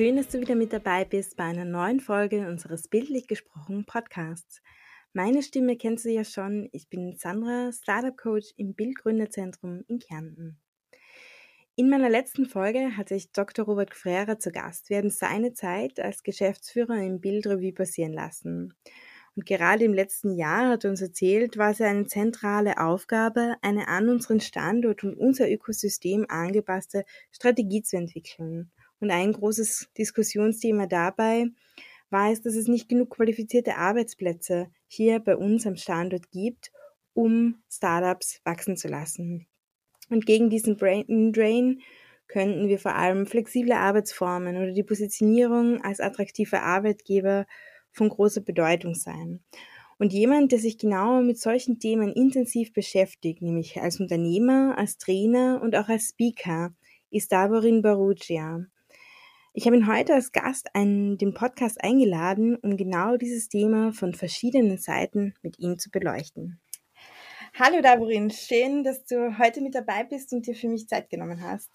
Schön, dass du wieder mit dabei bist bei einer neuen Folge unseres Bildlich gesprochen Podcasts. Meine Stimme kennst du ja schon. Ich bin Sandra, Startup Coach im Bildgründerzentrum in Kärnten. In meiner letzten Folge hatte ich Dr. Robert Frere zu Gast. Wir haben seine Zeit als Geschäftsführer im Bildrevue passieren lassen. Und gerade im letzten Jahr hat er uns erzählt, war es eine zentrale Aufgabe, eine an unseren Standort und unser Ökosystem angepasste Strategie zu entwickeln. Und ein großes Diskussionsthema dabei war es, dass es nicht genug qualifizierte Arbeitsplätze hier bei uns am Standort gibt, um Startups wachsen zu lassen. Und gegen diesen Brain Drain könnten wir vor allem flexible Arbeitsformen oder die Positionierung als attraktiver Arbeitgeber von großer Bedeutung sein. Und jemand, der sich genau mit solchen Themen intensiv beschäftigt, nämlich als Unternehmer, als Trainer und auch als Speaker, ist Davorin Barugia. Ich habe ihn heute als Gast in den Podcast eingeladen, um genau dieses Thema von verschiedenen Seiten mit ihm zu beleuchten. Hallo Davorin, schön, dass du heute mit dabei bist und dir für mich Zeit genommen hast.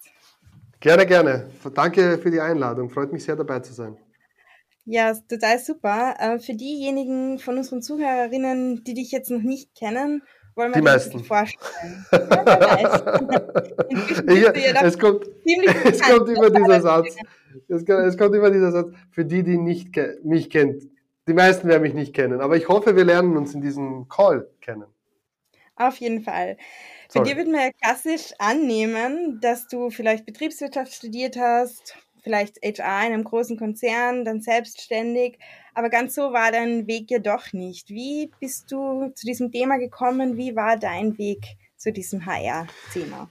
Gerne, gerne. Danke für die Einladung. Freut mich sehr dabei zu sein. Ja, total super. Äh, für diejenigen von unseren Zuhörerinnen, die dich jetzt noch nicht kennen, wollen wir die meisten. vorstellen. Ja, ja, es kommt, es kommt immer dieser Satz. Es, kommt immer dieser Satz. Für die, die nicht mich kennt. Die meisten werden mich nicht kennen. Aber ich hoffe, wir lernen uns in diesem Call kennen. Auf jeden Fall. Bei dir würden wir ja klassisch annehmen, dass du vielleicht Betriebswirtschaft studiert hast, vielleicht HR in einem großen Konzern, dann selbstständig. Aber ganz so war dein Weg ja doch nicht. Wie bist du zu diesem Thema gekommen? Wie war dein Weg zu diesem HR-Thema?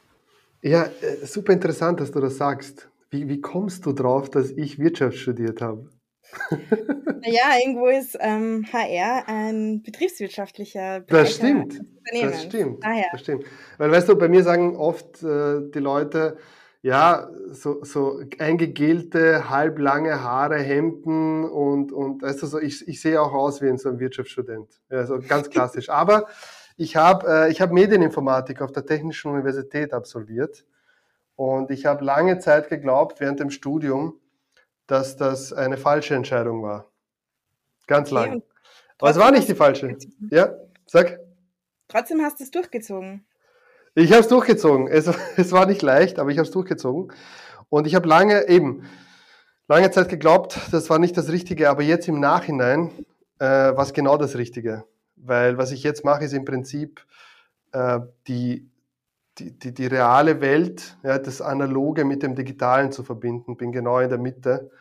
Ja, äh, super interessant, dass du das sagst. Wie, wie kommst du drauf, dass ich Wirtschaft studiert habe? Naja, irgendwo ist ähm, HR ein betriebswirtschaftlicher Bereich Das stimmt. Das stimmt. Daher. Das stimmt. Weil, weißt du, bei mir sagen oft äh, die Leute, ja, so, so eingegelte, halblange Haare, Hemden und, und weißt du, so, ich, ich sehe auch aus wie ein, so ein Wirtschaftsstudent. Ja, so ganz klassisch. Aber ich habe äh, ich hab Medieninformatik auf der Technischen Universität absolviert und ich habe lange Zeit geglaubt, während dem Studium, dass das eine falsche Entscheidung war. Ganz okay, lang. Aber es war nicht die falsche. Ja, sag. Trotzdem hast du es durchgezogen. Ich habe es durchgezogen. Es, es war nicht leicht, aber ich habe es durchgezogen. Und ich habe lange eben lange Zeit geglaubt, das war nicht das Richtige, aber jetzt im Nachhinein äh, war es genau das Richtige. Weil was ich jetzt mache, ist im Prinzip äh, die die, die, die reale Welt, ja, das Analoge mit dem Digitalen zu verbinden. Bin genau in der Mitte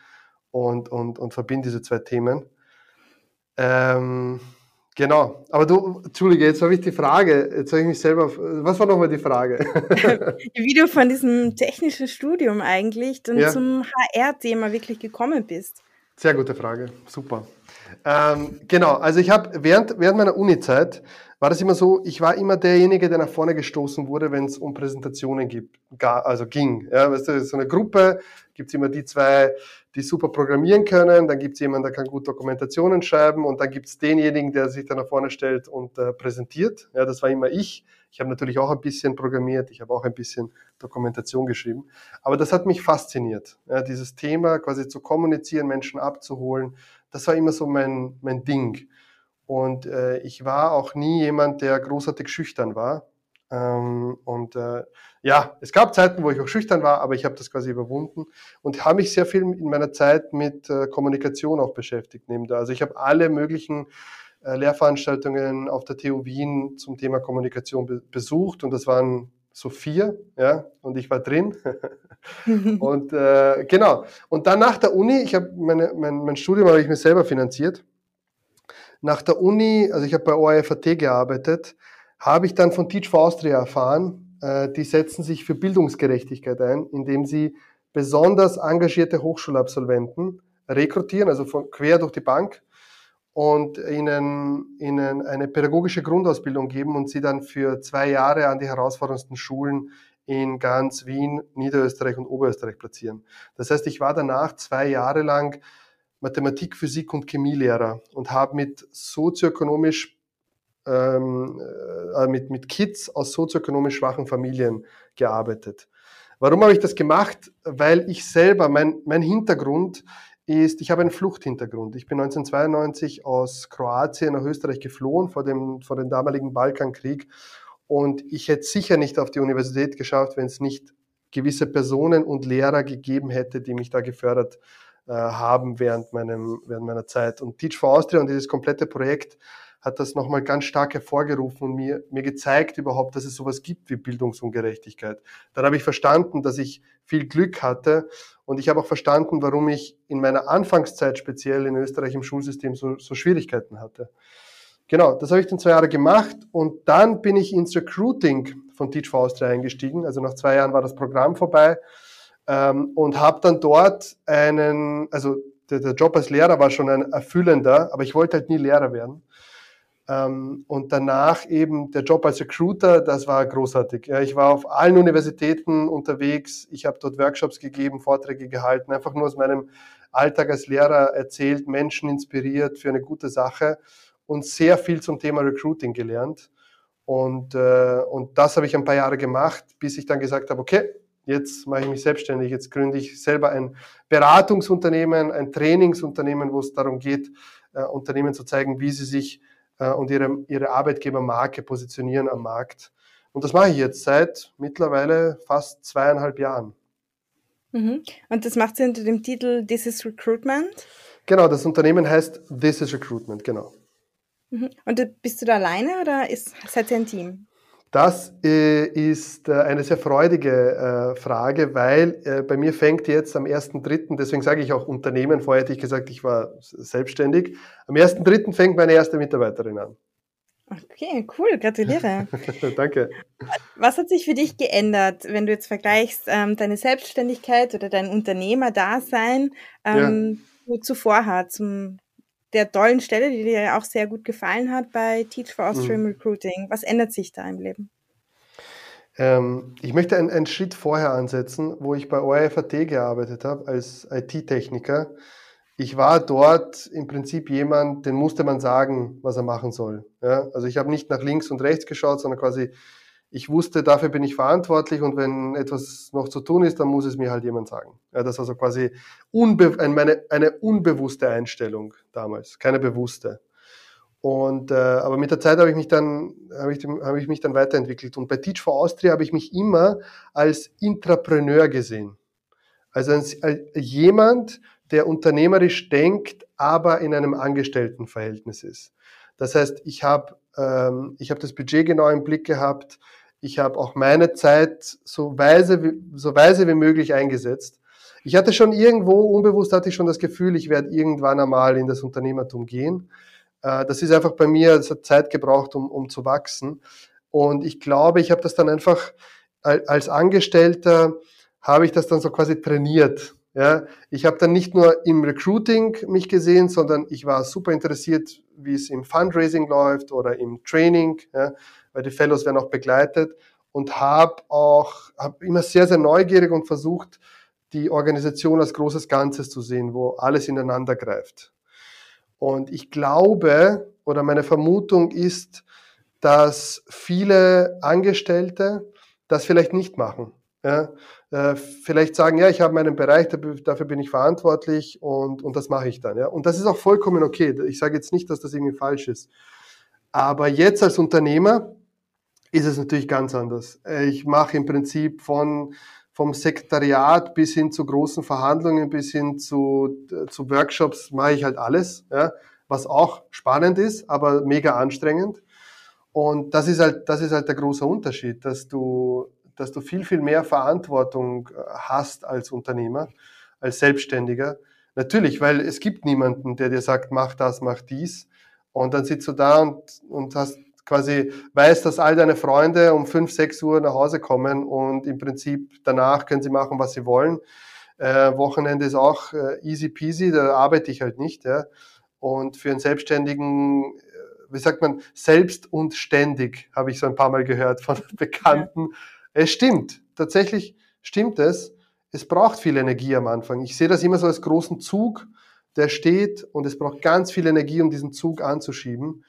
und, und, und verbinde diese zwei Themen. Ähm, genau. Aber du, Entschuldige, jetzt habe ich die Frage, jetzt habe ich mich selber, was war nochmal die Frage? Wie du von diesem technischen Studium eigentlich dann ja. zum HR-Thema wirklich gekommen bist. Sehr gute Frage, super. Ähm, genau, also ich habe während, während meiner Uni-Zeit war das immer so, ich war immer derjenige, der nach vorne gestoßen wurde, wenn es um Präsentationen gibt, also ging. Ja, weißt du, so eine Gruppe, gibt es immer die zwei, die super programmieren können, dann gibt es jemanden, der kann gut Dokumentationen schreiben und dann gibt es denjenigen, der sich da nach vorne stellt und äh, präsentiert. Ja, das war immer ich. Ich habe natürlich auch ein bisschen programmiert, ich habe auch ein bisschen Dokumentation geschrieben. Aber das hat mich fasziniert. Ja, dieses Thema quasi zu kommunizieren, Menschen abzuholen, das war immer so mein, mein Ding. Und äh, ich war auch nie jemand, der großartig schüchtern war. Ähm, und äh, ja, es gab Zeiten, wo ich auch schüchtern war, aber ich habe das quasi überwunden und habe mich sehr viel in meiner Zeit mit äh, Kommunikation auch beschäftigt. Also ich habe alle möglichen äh, Lehrveranstaltungen auf der TU Wien zum Thema Kommunikation be besucht und das waren so vier, ja, und ich war drin. und äh, genau. Und dann nach der Uni, ich habe meine, mein, mein Studium habe ich mir selber finanziert nach der Uni, also ich habe bei ORFAT gearbeitet, habe ich dann von Teach for Austria erfahren, äh, die setzen sich für Bildungsgerechtigkeit ein, indem sie besonders engagierte Hochschulabsolventen rekrutieren, also von quer durch die Bank und ihnen, ihnen eine pädagogische Grundausbildung geben und sie dann für zwei Jahre an die herausforderndsten Schulen in ganz Wien, Niederösterreich und Oberösterreich platzieren. Das heißt, ich war danach zwei Jahre lang Mathematik, Physik und Chemielehrer und habe mit sozioökonomisch ähm, äh, mit, mit Kids aus sozioökonomisch schwachen Familien gearbeitet. Warum habe ich das gemacht? Weil ich selber, mein, mein Hintergrund ist, ich habe einen Fluchthintergrund. Ich bin 1992 aus Kroatien nach Österreich geflohen vor dem, vor dem damaligen Balkankrieg und ich hätte sicher nicht auf die Universität geschafft, wenn es nicht gewisse Personen und Lehrer gegeben hätte, die mich da gefördert äh, haben während, meinem, während meiner Zeit. Und Teach for Austria und dieses komplette Projekt hat das nochmal ganz stark hervorgerufen und mir, mir gezeigt überhaupt, dass es sowas gibt wie Bildungsungerechtigkeit. Dann habe ich verstanden, dass ich viel Glück hatte und ich habe auch verstanden, warum ich in meiner Anfangszeit speziell in Österreich im Schulsystem so, so Schwierigkeiten hatte. Genau, das habe ich dann zwei Jahre gemacht und dann bin ich ins Recruiting von Teach for Austria eingestiegen. Also nach zwei Jahren war das Programm vorbei ähm, und habe dann dort einen, also der, der Job als Lehrer war schon ein erfüllender, aber ich wollte halt nie Lehrer werden. Ähm, und danach eben der Job als Recruiter, das war großartig. Ja, ich war auf allen Universitäten unterwegs, ich habe dort Workshops gegeben, Vorträge gehalten, einfach nur aus meinem Alltag als Lehrer erzählt, Menschen inspiriert für eine gute Sache und sehr viel zum Thema Recruiting gelernt. Und, äh, und das habe ich ein paar Jahre gemacht, bis ich dann gesagt habe, okay, jetzt mache ich mich selbstständig, jetzt gründe ich selber ein Beratungsunternehmen, ein Trainingsunternehmen, wo es darum geht, äh, Unternehmen zu zeigen, wie sie sich äh, und ihre, ihre Arbeitgebermarke positionieren am Markt. Und das mache ich jetzt seit mittlerweile fast zweieinhalb Jahren. Mhm. Und das macht sie unter dem Titel This is Recruitment? Genau, das Unternehmen heißt This is Recruitment, genau. Mhm. Und bist du da alleine oder ist, seid ihr ein Team? Das äh, ist äh, eine sehr freudige äh, Frage, weil bei mir fängt jetzt am 1.3., deswegen sage ich auch Unternehmen, vorher hätte ich gesagt, ich war selbstständig. Am 1.3. fängt meine erste Mitarbeiterin an. Okay, cool, gratuliere. Danke. Was hat sich für dich geändert, wenn du jetzt vergleichst ähm, deine Selbstständigkeit oder dein Unternehmerdasein ähm, ja. zuvor hat, zum der tollen Stelle, die dir ja auch sehr gut gefallen hat bei Teach for Austrian mhm. Recruiting. Was ändert sich da im Leben? Ähm, ich möchte einen, einen, Schritt vorher ansetzen, wo ich bei ORFAT gearbeitet habe als IT-Techniker. Ich war dort im Prinzip jemand, den musste man sagen, was er machen soll. Ja? Also ich habe nicht nach links und rechts geschaut, sondern quasi ich wusste, dafür bin ich verantwortlich und wenn etwas noch zu tun ist, dann muss es mir halt jemand sagen. Ja, das war so quasi unbe eine, eine unbewusste Einstellung damals, keine bewusste. Und, äh, aber mit der Zeit habe ich mich dann habe ich, hab ich mich dann weiterentwickelt und bei Teach for Austria habe ich mich immer als Intrapreneur gesehen, also als, als jemand, der unternehmerisch denkt, aber in einem Angestelltenverhältnis ist. Das heißt, ich habe ähm, ich habe das Budget genau im Blick gehabt. Ich habe auch meine Zeit so weise, wie, so weise wie möglich eingesetzt. Ich hatte schon irgendwo, unbewusst hatte ich schon das Gefühl, ich werde irgendwann einmal in das Unternehmertum gehen. Äh, das ist einfach bei mir, es hat Zeit gebraucht, um, um zu wachsen. Und ich glaube, ich habe das dann einfach als Angestellter, habe ich das dann so quasi trainiert. Ja, ich habe dann nicht nur im Recruiting mich gesehen, sondern ich war super interessiert, wie es im Fundraising läuft oder im Training. Ja, weil die Fellows werden auch begleitet und habe auch hab immer sehr, sehr neugierig und versucht, die Organisation als großes Ganzes zu sehen, wo alles ineinander greift. Und ich glaube oder meine Vermutung ist, dass viele Angestellte das vielleicht nicht machen. Ja? Äh, vielleicht sagen, ja, ich habe meinen Bereich, dafür bin ich verantwortlich und, und das mache ich dann. Ja? Und das ist auch vollkommen okay. Ich sage jetzt nicht, dass das irgendwie falsch ist. Aber jetzt als Unternehmer ist es natürlich ganz anders. Äh, ich mache im Prinzip von, vom Sekretariat bis hin zu großen Verhandlungen, bis hin zu, äh, zu Workshops, mache ich halt alles, ja, was auch spannend ist, aber mega anstrengend. Und das ist halt, das ist halt der große Unterschied, dass du, dass du viel, viel mehr Verantwortung äh, hast als Unternehmer, als Selbstständiger. Natürlich, weil es gibt niemanden, der dir sagt, mach das, mach dies. Und dann sitzt du da und, und hast quasi weißt, dass all deine Freunde um 5, 6 Uhr nach Hause kommen und im Prinzip danach können sie machen, was sie wollen. Äh, Wochenende ist auch äh, easy peasy, da arbeite ich halt nicht. Ja. Und für einen Selbstständigen, äh, wie sagt man, selbst und ständig, habe ich so ein paar Mal gehört von Bekannten. Ja. Es stimmt, tatsächlich stimmt es. Es braucht viel Energie am Anfang. Ich sehe das immer so als großen Zug, der steht und es braucht ganz viel Energie, um diesen Zug anzuschieben.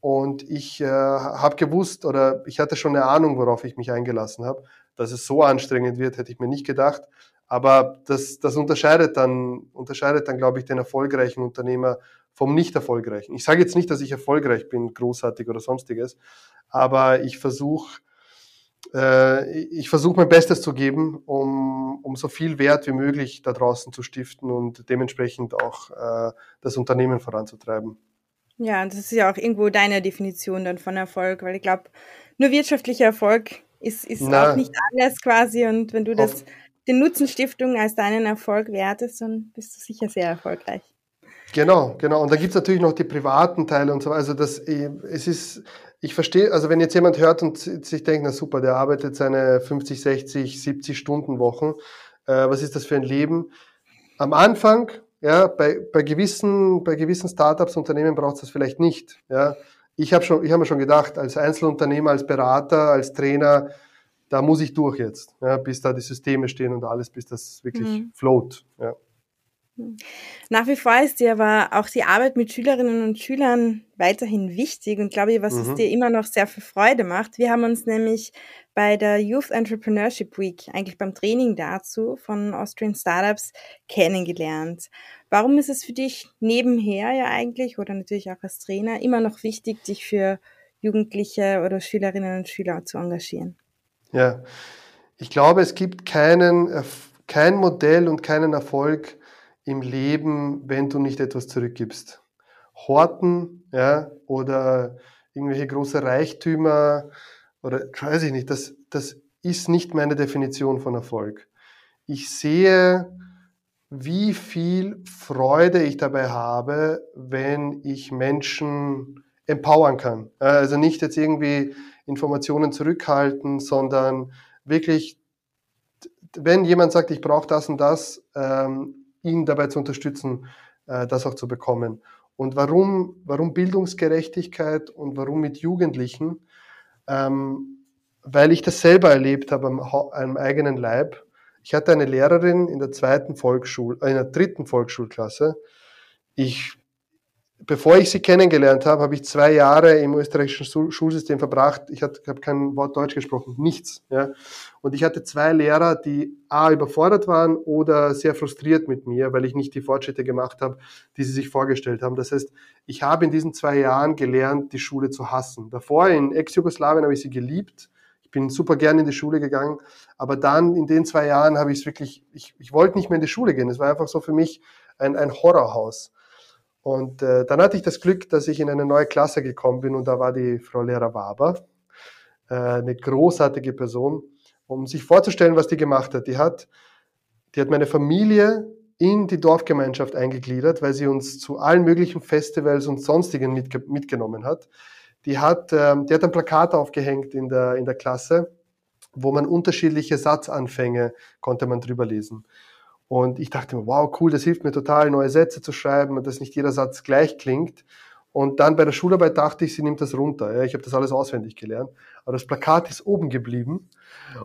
Und ich äh, habe gewusst oder ich hatte schon eine Ahnung, worauf ich mich eingelassen habe, dass es so anstrengend wird, hätte ich mir nicht gedacht. Aber das, das unterscheidet dann, unterscheidet dann, glaube ich, den erfolgreichen Unternehmer vom nicht erfolgreichen. Ich sage jetzt nicht, dass ich erfolgreich bin, großartig oder sonstiges, aber ich versuche, äh, ich versuche mein Bestes zu geben, um, um so viel Wert wie möglich da draußen zu stiften und dementsprechend auch äh, das Unternehmen voranzutreiben. Ja, das ist ja auch irgendwo deine Definition dann von Erfolg, weil ich glaube, nur wirtschaftlicher Erfolg ist, ist auch nicht alles quasi. Und wenn du das, den Nutzenstiftung als deinen Erfolg wertest, dann bist du sicher sehr erfolgreich. Genau, genau. Und da gibt es natürlich noch die privaten Teile und so. Also das, äh, es ist, ich verstehe, also wenn jetzt jemand hört und sich denkt, na super, der arbeitet seine 50, 60, 70 Stunden Wochen, äh, was ist das für ein Leben? Am Anfang ja, bei, bei gewissen, bei gewissen Startups, Unternehmen braucht es das vielleicht nicht. Ja. Ich habe schon, ich habe mir schon gedacht, als Einzelunternehmer, als Berater, als Trainer, da muss ich durch jetzt, ja, bis da die Systeme stehen und alles, bis das wirklich mhm. float. Ja. Nach wie vor ist dir aber auch die Arbeit mit Schülerinnen und Schülern weiterhin wichtig und glaube ich, was mhm. es dir immer noch sehr viel Freude macht. Wir haben uns nämlich bei der Youth Entrepreneurship Week, eigentlich beim Training dazu von Austrian Startups kennengelernt. Warum ist es für dich nebenher ja eigentlich oder natürlich auch als Trainer immer noch wichtig, dich für Jugendliche oder Schülerinnen und Schüler zu engagieren? Ja, ich glaube, es gibt keinen, kein Modell und keinen Erfolg, im Leben, wenn du nicht etwas zurückgibst. Horten, ja, oder irgendwelche große Reichtümer, oder weiß ich nicht, das, das ist nicht meine Definition von Erfolg. Ich sehe, wie viel Freude ich dabei habe, wenn ich Menschen empowern kann. Also nicht jetzt irgendwie Informationen zurückhalten, sondern wirklich, wenn jemand sagt, ich brauche das und das, ähm, ihn dabei zu unterstützen, äh, das auch zu bekommen. Und warum, warum Bildungsgerechtigkeit und warum mit Jugendlichen? Ähm, weil ich das selber erlebt habe am, am eigenen Leib. Ich hatte eine Lehrerin in der zweiten Volksschul, äh, in der dritten Volksschulklasse. Ich bevor ich sie kennengelernt habe, habe ich zwei Jahre im österreichischen Schulsystem verbracht. Ich habe kein Wort Deutsch gesprochen, nichts. Ja. Und ich hatte zwei Lehrer, die A, überfordert waren oder sehr frustriert mit mir, weil ich nicht die Fortschritte gemacht habe, die sie sich vorgestellt haben. Das heißt, ich habe in diesen zwei Jahren gelernt, die Schule zu hassen. Davor in Ex-Jugoslawien habe ich sie geliebt. Ich bin super gern in die Schule gegangen. Aber dann in den zwei Jahren habe ich es wirklich, ich, ich wollte nicht mehr in die Schule gehen. Es war einfach so für mich ein, ein Horrorhaus. Und äh, dann hatte ich das Glück, dass ich in eine neue Klasse gekommen bin und da war die Frau Lehrer Waber, äh, eine großartige Person, um sich vorzustellen, was die gemacht hat. Die hat, die hat meine Familie in die Dorfgemeinschaft eingegliedert, weil sie uns zu allen möglichen Festivals und sonstigen mitge mitgenommen hat. Die hat, äh, die hat ein Plakat aufgehängt in der, in der Klasse, wo man unterschiedliche Satzanfänge konnte man drüber lesen. Und ich dachte mir, wow, cool, das hilft mir total, neue Sätze zu schreiben und dass nicht jeder Satz gleich klingt. Und dann bei der Schularbeit dachte ich, sie nimmt das runter. Ja, ich habe das alles auswendig gelernt. Aber das Plakat ist oben geblieben.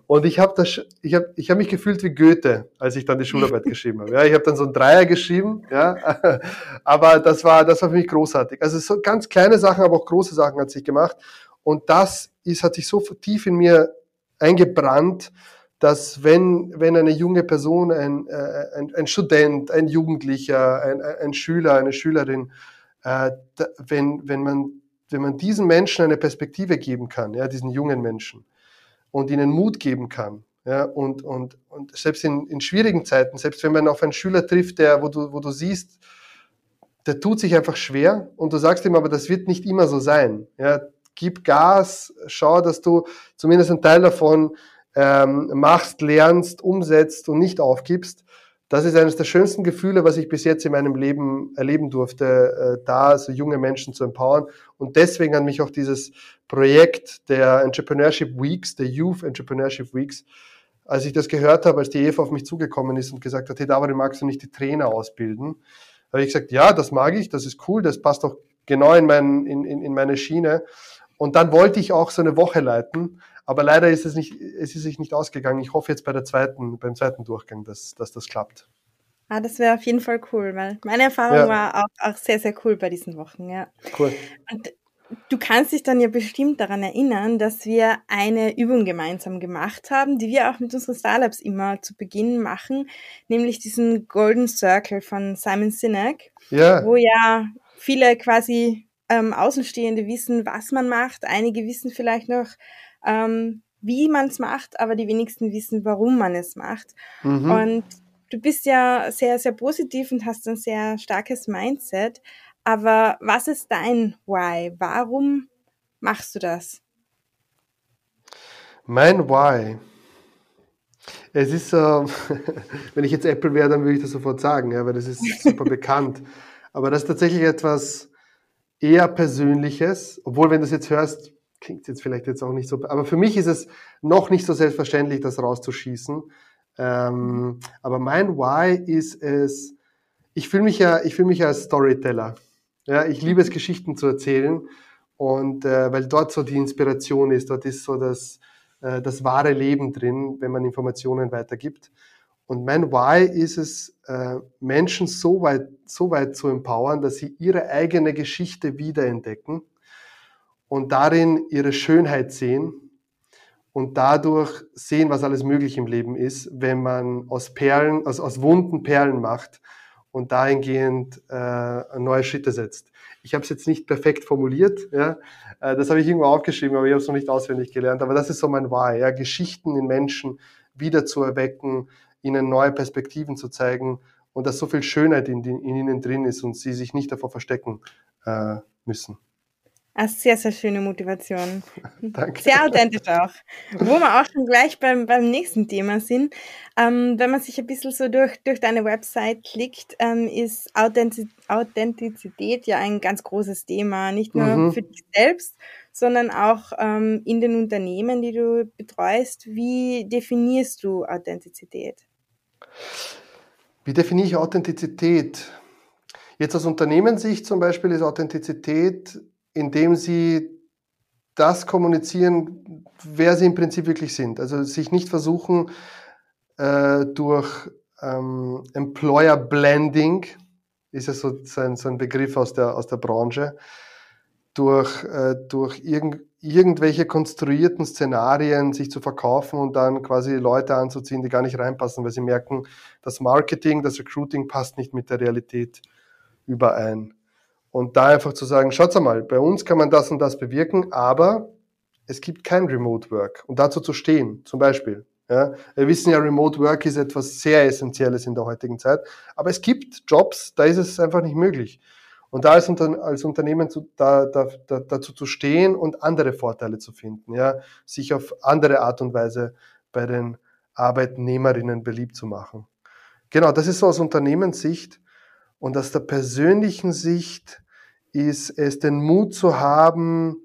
Und ich habe ich hab, ich hab mich gefühlt wie Goethe, als ich dann die Schularbeit geschrieben habe. Ja, ich habe dann so ein Dreier geschrieben. Ja, aber das war, das war für mich großartig. Also so ganz kleine Sachen, aber auch große Sachen hat sich gemacht. Und das ist, hat sich so tief in mir eingebrannt, dass wenn, wenn eine junge Person, ein, äh, ein, ein Student, ein Jugendlicher, ein, ein Schüler, eine Schülerin, äh, wenn, wenn, man, wenn man diesen Menschen eine Perspektive geben kann, ja, diesen jungen Menschen, und ihnen Mut geben kann, ja, und, und, und selbst in, in schwierigen Zeiten, selbst wenn man auf einen Schüler trifft, der, wo du, wo du siehst, der tut sich einfach schwer und du sagst ihm aber, das wird nicht immer so sein. Ja, gib Gas, schau, dass du zumindest einen Teil davon ähm, machst, lernst, umsetzt und nicht aufgibst. Das ist eines der schönsten Gefühle, was ich bis jetzt in meinem Leben erleben durfte, äh, da so junge Menschen zu empowern. Und deswegen hat mich auch dieses Projekt der Entrepreneurship Weeks, der Youth Entrepreneurship Weeks, als ich das gehört habe, als die Eva auf mich zugekommen ist und gesagt hat, hey David, magst du nicht die Trainer ausbilden? habe ich gesagt, ja, das mag ich, das ist cool, das passt doch genau in, mein, in, in, in meine Schiene. Und dann wollte ich auch so eine Woche leiten, aber leider ist es nicht, es ist sich nicht ausgegangen. Ich hoffe jetzt bei der zweiten, beim zweiten Durchgang, dass, dass das klappt. Ah, das wäre auf jeden Fall cool, weil meine Erfahrung ja. war auch, auch sehr, sehr cool bei diesen Wochen, ja. Cool. Und du kannst dich dann ja bestimmt daran erinnern, dass wir eine Übung gemeinsam gemacht haben, die wir auch mit unseren Startups immer zu Beginn machen, nämlich diesen Golden Circle von Simon Sinek, ja. wo ja viele quasi ähm, Außenstehende wissen, was man macht. Einige wissen vielleicht noch, ähm, wie man es macht, aber die wenigsten wissen, warum man es macht. Mhm. Und du bist ja sehr, sehr positiv und hast ein sehr starkes Mindset. Aber was ist dein Why? Warum machst du das? Mein Why. Es ist, äh, wenn ich jetzt Apple wäre, dann würde ich das sofort sagen, ja, weil das ist super bekannt. Aber das ist tatsächlich etwas eher Persönliches, obwohl, wenn du das jetzt hörst, klingt jetzt vielleicht jetzt auch nicht so, aber für mich ist es noch nicht so selbstverständlich, das rauszuschießen. Ähm, aber mein Why ist es, ich fühle mich ja, ich fühle mich als Storyteller. Ja, ich liebe es, Geschichten zu erzählen und äh, weil dort so die Inspiration ist, dort ist so das, äh, das wahre Leben drin, wenn man Informationen weitergibt. Und mein Why ist es, äh, Menschen so weit, so weit zu empowern, dass sie ihre eigene Geschichte wiederentdecken und darin ihre Schönheit sehen und dadurch sehen, was alles möglich im Leben ist, wenn man aus Perlen, aus, aus Wunden Perlen macht und dahingehend äh, neue Schritte setzt. Ich habe es jetzt nicht perfekt formuliert, ja, äh, das habe ich irgendwo aufgeschrieben, aber ich habe es noch nicht auswendig gelernt. Aber das ist so mein Why, ja, Geschichten in Menschen wieder zu erwecken, ihnen neue Perspektiven zu zeigen und dass so viel Schönheit in, in ihnen drin ist und sie sich nicht davor verstecken äh, müssen. Eine sehr, sehr schöne Motivation. Danke. Sehr authentisch auch. Wo wir auch schon gleich beim, beim nächsten Thema sind. Ähm, wenn man sich ein bisschen so durch, durch deine Website klickt, ähm, ist Authentiz Authentizität ja ein ganz großes Thema. Nicht nur mhm. für dich selbst, sondern auch ähm, in den Unternehmen, die du betreust. Wie definierst du Authentizität? Wie definiere ich Authentizität? Jetzt aus Unternehmenssicht zum Beispiel ist Authentizität indem sie das kommunizieren, wer sie im Prinzip wirklich sind. Also sich nicht versuchen, äh, durch ähm, Employer Blending, ist ja so, so, ein, so ein Begriff aus der, aus der Branche, durch, äh, durch irgend, irgendwelche konstruierten Szenarien sich zu verkaufen und dann quasi Leute anzuziehen, die gar nicht reinpassen, weil sie merken, das Marketing, das Recruiting passt nicht mit der Realität überein. Und da einfach zu sagen, schaut mal, bei uns kann man das und das bewirken, aber es gibt kein Remote Work. Und dazu zu stehen, zum Beispiel. Ja, wir wissen ja, Remote Work ist etwas sehr Essentielles in der heutigen Zeit. Aber es gibt Jobs, da ist es einfach nicht möglich. Und da unter, als Unternehmen zu, da, da, da, dazu zu stehen und andere Vorteile zu finden, ja, sich auf andere Art und Weise bei den Arbeitnehmerinnen beliebt zu machen. Genau, das ist so aus Unternehmenssicht und aus der persönlichen Sicht ist es, den Mut zu haben,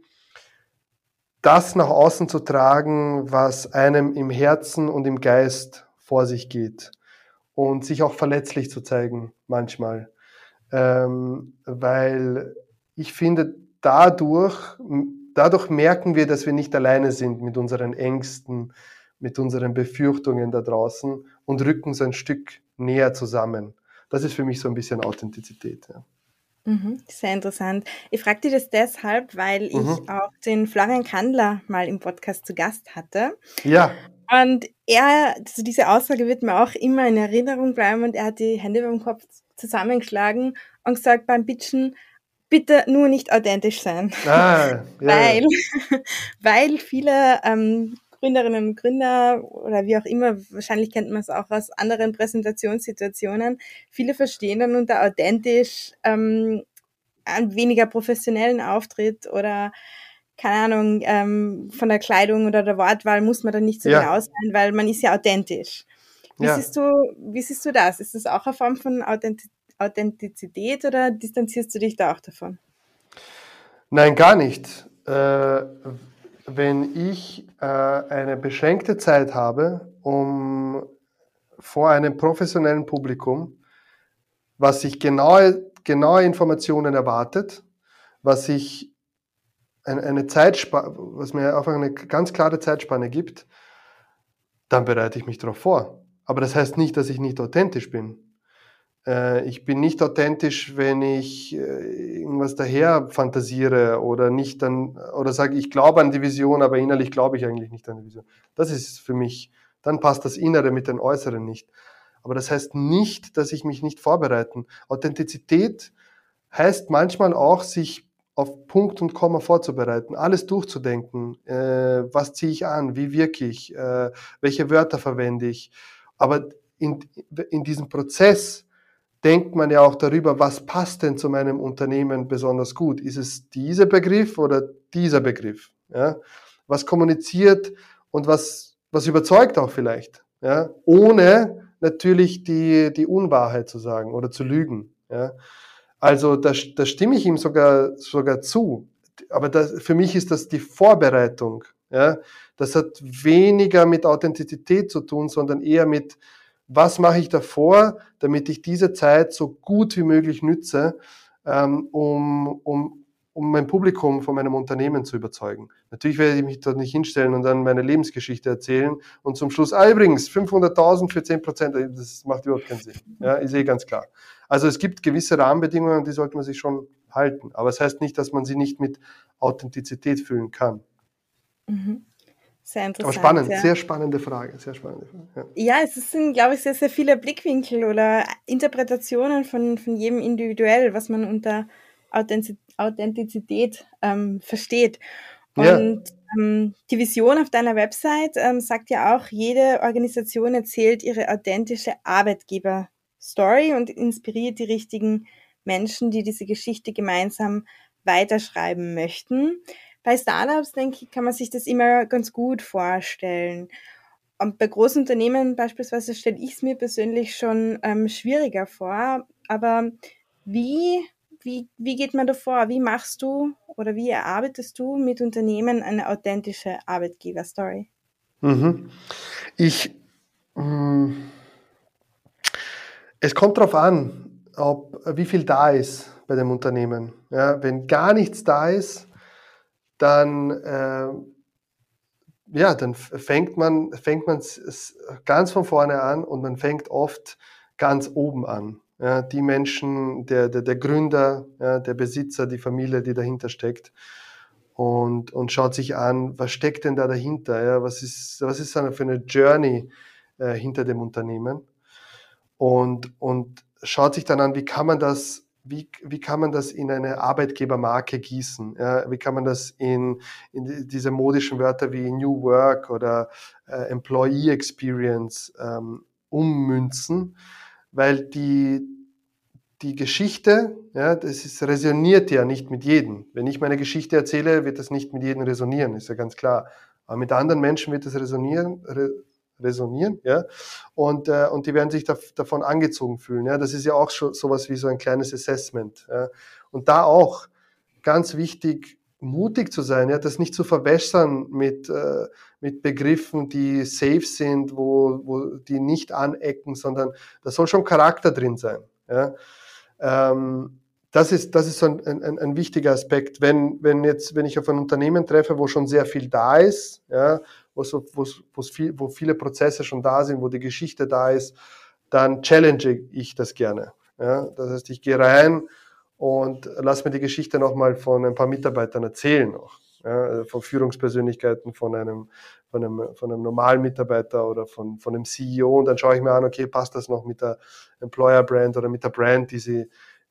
das nach außen zu tragen, was einem im Herzen und im Geist vor sich geht. Und sich auch verletzlich zu zeigen manchmal. Ähm, weil ich finde, dadurch, dadurch merken wir, dass wir nicht alleine sind mit unseren Ängsten, mit unseren Befürchtungen da draußen und rücken so ein Stück näher zusammen. Das ist für mich so ein bisschen Authentizität. Ja. Mhm, sehr interessant. Ich frage dich das deshalb, weil ich mhm. auch den Florian Kandler mal im Podcast zu Gast hatte. Ja. Und er, also diese Aussage wird mir auch immer in Erinnerung bleiben und er hat die Hände beim Kopf zusammengeschlagen und gesagt beim Bitchen, bitte nur nicht authentisch sein. Ah, ja, weil, weil viele ähm, Gründerinnen und Gründer oder wie auch immer, wahrscheinlich kennt man es auch aus anderen Präsentationssituationen, viele verstehen dann unter authentisch ähm, einen weniger professionellen Auftritt oder keine Ahnung, ähm, von der Kleidung oder der Wortwahl muss man dann nicht so ja. genau sein, weil man ist ja authentisch. Wie, ja. Siehst du, wie siehst du das? Ist das auch eine Form von Authentizität oder distanzierst du dich da auch davon? Nein, gar nicht. Äh, wenn ich äh, eine beschränkte Zeit habe, um vor einem professionellen Publikum, was sich genaue, genaue Informationen erwartet, was sich eine, Zeitspanne, was mir einfach eine ganz klare Zeitspanne gibt, dann bereite ich mich darauf vor. Aber das heißt nicht, dass ich nicht authentisch bin. Äh, ich bin nicht authentisch, wenn ich äh, irgendwas daher fantasiere oder nicht dann oder sage, ich glaube an die Vision, aber innerlich glaube ich eigentlich nicht an die Vision. Das ist für mich, dann passt das Innere mit dem Äußeren nicht. Aber das heißt nicht, dass ich mich nicht vorbereiten. Authentizität heißt manchmal auch, sich auf Punkt und Komma vorzubereiten, alles durchzudenken. Äh, was ziehe ich an? Wie wirke ich? Äh, welche Wörter verwende ich? Aber in, in diesem Prozess denkt man ja auch darüber, was passt denn zu meinem Unternehmen besonders gut? Ist es dieser Begriff oder dieser Begriff? Ja? Was kommuniziert und was, was überzeugt auch vielleicht? Ja? Ohne natürlich die, die Unwahrheit zu sagen oder zu lügen. Ja? Also da, da stimme ich ihm sogar, sogar zu. Aber das, für mich ist das die Vorbereitung. Ja? Das hat weniger mit Authentizität zu tun, sondern eher mit, was mache ich davor, damit ich diese Zeit so gut wie möglich nütze, ähm, um, um, um mein Publikum von meinem Unternehmen zu überzeugen. Natürlich werde ich mich dort nicht hinstellen und dann meine Lebensgeschichte erzählen und zum Schluss, ah, übrigens, 500.000 für 10 Prozent, das macht überhaupt keinen Sinn. Ja, ist eh ganz klar. Also es gibt gewisse Rahmenbedingungen, die sollte man sich schon halten. Aber es das heißt nicht, dass man sie nicht mit Authentizität füllen kann. Mhm. Sehr interessant. Aber spannend, ja. sehr spannende Frage, sehr spannende Frage. Ja. ja, es sind, glaube ich, sehr, sehr viele Blickwinkel oder Interpretationen von, von jedem individuell, was man unter Authentizität ähm, versteht. Und ja. ähm, die Vision auf deiner Website ähm, sagt ja auch, jede Organisation erzählt ihre authentische Arbeitgeber-Story und inspiriert die richtigen Menschen, die diese Geschichte gemeinsam weiterschreiben möchten. Bei Startups, denke ich, kann man sich das immer ganz gut vorstellen. Und bei großen Unternehmen beispielsweise stelle ich es mir persönlich schon ähm, schwieriger vor. Aber wie, wie, wie geht man da vor? Wie machst du oder wie erarbeitest du mit Unternehmen eine authentische Arbeitgeber-Story? Mhm. Ich, mh, mm, es kommt darauf an, ob, wie viel da ist bei dem Unternehmen. Ja, wenn gar nichts da ist, dann, äh, ja, dann fängt man, fängt man ganz von vorne an und man fängt oft ganz oben an. Ja, die Menschen, der, der, der Gründer, ja, der Besitzer, die Familie, die dahinter steckt und, und schaut sich an, was steckt denn da dahinter? Ja? Was ist, was ist da für eine Journey äh, hinter dem Unternehmen? Und, und schaut sich dann an, wie kann man das wie, wie kann man das in eine Arbeitgebermarke gießen? Ja, wie kann man das in, in diese modischen Wörter wie New Work oder äh, Employee Experience ähm, ummünzen? Weil die, die Geschichte, ja, das ist, resoniert ja nicht mit jedem. Wenn ich meine Geschichte erzähle, wird das nicht mit jedem resonieren, ist ja ganz klar. Aber mit anderen Menschen wird es resonieren, re, resonieren, ja, und, äh, und die werden sich da, davon angezogen fühlen, ja, das ist ja auch schon sowas wie so ein kleines Assessment, ja, und da auch ganz wichtig, mutig zu sein, ja, das nicht zu verwässern mit, äh, mit Begriffen, die safe sind, wo, wo die nicht anecken, sondern da soll schon Charakter drin sein, ja, ähm, das ist, das ist so ein, ein, ein wichtiger Aspekt. Wenn, wenn jetzt, wenn ich auf ein Unternehmen treffe, wo schon sehr viel da ist, ja, viel, wo viele Prozesse schon da sind, wo die Geschichte da ist, dann challenge ich das gerne. Ja? Das heißt, ich gehe rein und lass mir die Geschichte nochmal von ein paar Mitarbeitern erzählen noch. Ja? Also von Führungspersönlichkeiten, von einem, von einem, von einem normalen Mitarbeiter oder von, von einem CEO und dann schaue ich mir an, okay, passt das noch mit der Employer Brand oder mit der Brand, die sie,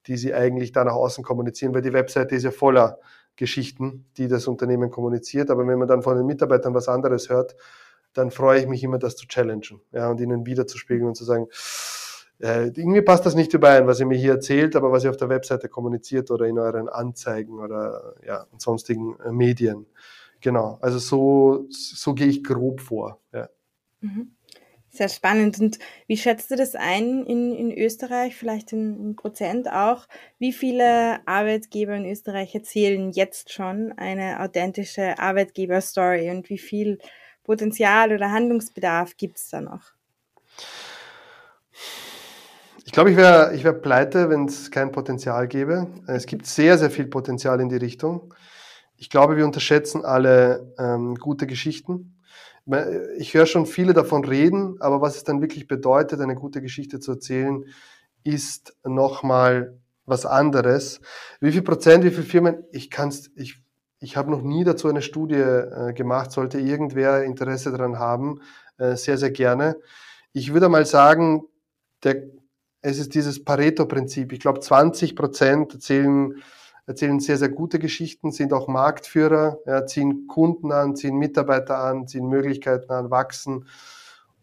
die sie eigentlich da nach außen kommunizieren, weil die Webseite ist ja voller Geschichten, die das Unternehmen kommuniziert. Aber wenn man dann von den Mitarbeitern was anderes hört, dann freue ich mich immer, das zu challengen ja, und ihnen wiederzuspiegeln und zu sagen, äh, irgendwie passt das nicht überein, was ihr mir hier erzählt, aber was ihr auf der Webseite kommuniziert oder in euren Anzeigen oder ja, sonstigen äh, Medien. Genau, also so, so gehe ich grob vor. Ja. Mhm. Sehr spannend. Und wie schätzt du das ein in, in Österreich, vielleicht in, in Prozent auch? Wie viele Arbeitgeber in Österreich erzählen jetzt schon eine authentische Arbeitgeber-Story und wie viel Potenzial oder Handlungsbedarf gibt es da noch? Ich glaube, ich wäre ich wär pleite, wenn es kein Potenzial gäbe. Es gibt sehr, sehr viel Potenzial in die Richtung. Ich glaube, wir unterschätzen alle ähm, gute Geschichten ich höre schon viele davon reden, aber was es dann wirklich bedeutet, eine gute Geschichte zu erzählen, ist nochmal was anderes. Wie viel Prozent, wie viele Firmen, ich kann's, ich, ich habe noch nie dazu eine Studie äh, gemacht, sollte irgendwer Interesse daran haben, äh, sehr, sehr gerne. Ich würde mal sagen, der, es ist dieses Pareto-Prinzip. Ich glaube, 20 Prozent erzählen, erzählen sehr, sehr gute Geschichten, sind auch Marktführer, ja, ziehen Kunden an, ziehen Mitarbeiter an, ziehen Möglichkeiten an, wachsen.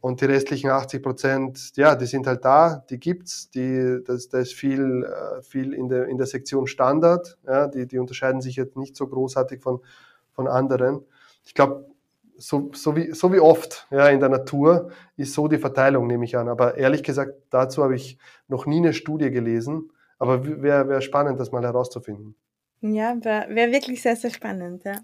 Und die restlichen 80 Prozent, ja, die sind halt da, die gibt's, die, das, da ist viel, äh, viel in der, in der Sektion Standard, ja, die, die unterscheiden sich jetzt nicht so großartig von, von anderen. Ich glaube, so, so, wie, so wie oft ja, in der Natur ist so die Verteilung, nehme ich an. Aber ehrlich gesagt, dazu habe ich noch nie eine Studie gelesen. Aber wäre wär spannend, das mal herauszufinden. Ja, wäre wär wirklich sehr, sehr spannend, ja.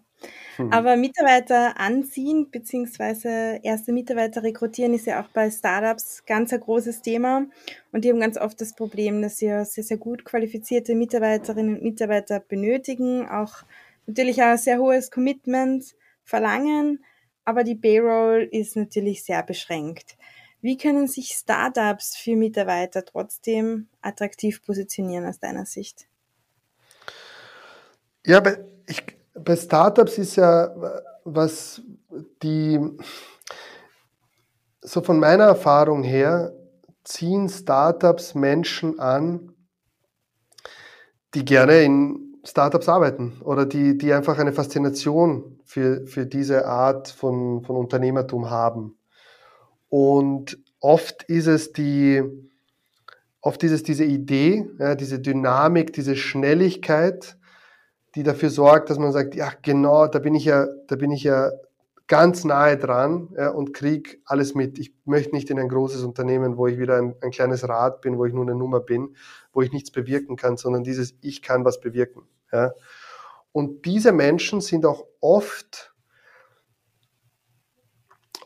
Mhm. Aber Mitarbeiter anziehen bzw. erste Mitarbeiter rekrutieren ist ja auch bei Startups ganz ein großes Thema. Und die haben ganz oft das Problem, dass sie sehr, sehr gut qualifizierte Mitarbeiterinnen und Mitarbeiter benötigen, auch natürlich ein sehr hohes Commitment verlangen, aber die Payroll ist natürlich sehr beschränkt. Wie können sich Startups für Mitarbeiter trotzdem attraktiv positionieren aus deiner Sicht? Ja, bei, ich, bei Startups ist ja was die, so von meiner Erfahrung her, ziehen Startups Menschen an, die gerne in Startups arbeiten oder die, die einfach eine Faszination für, für diese Art von, von Unternehmertum haben. Und oft ist es die, oft ist es diese Idee, ja, diese Dynamik, diese Schnelligkeit, die dafür sorgt, dass man sagt, ja genau, da bin ich ja, da bin ich ja ganz nahe dran ja, und krieg alles mit. Ich möchte nicht in ein großes Unternehmen, wo ich wieder ein, ein, kleines Rad bin, wo ich nur eine Nummer bin, wo ich nichts bewirken kann, sondern dieses Ich kann was bewirken. Ja. Und diese Menschen sind auch oft,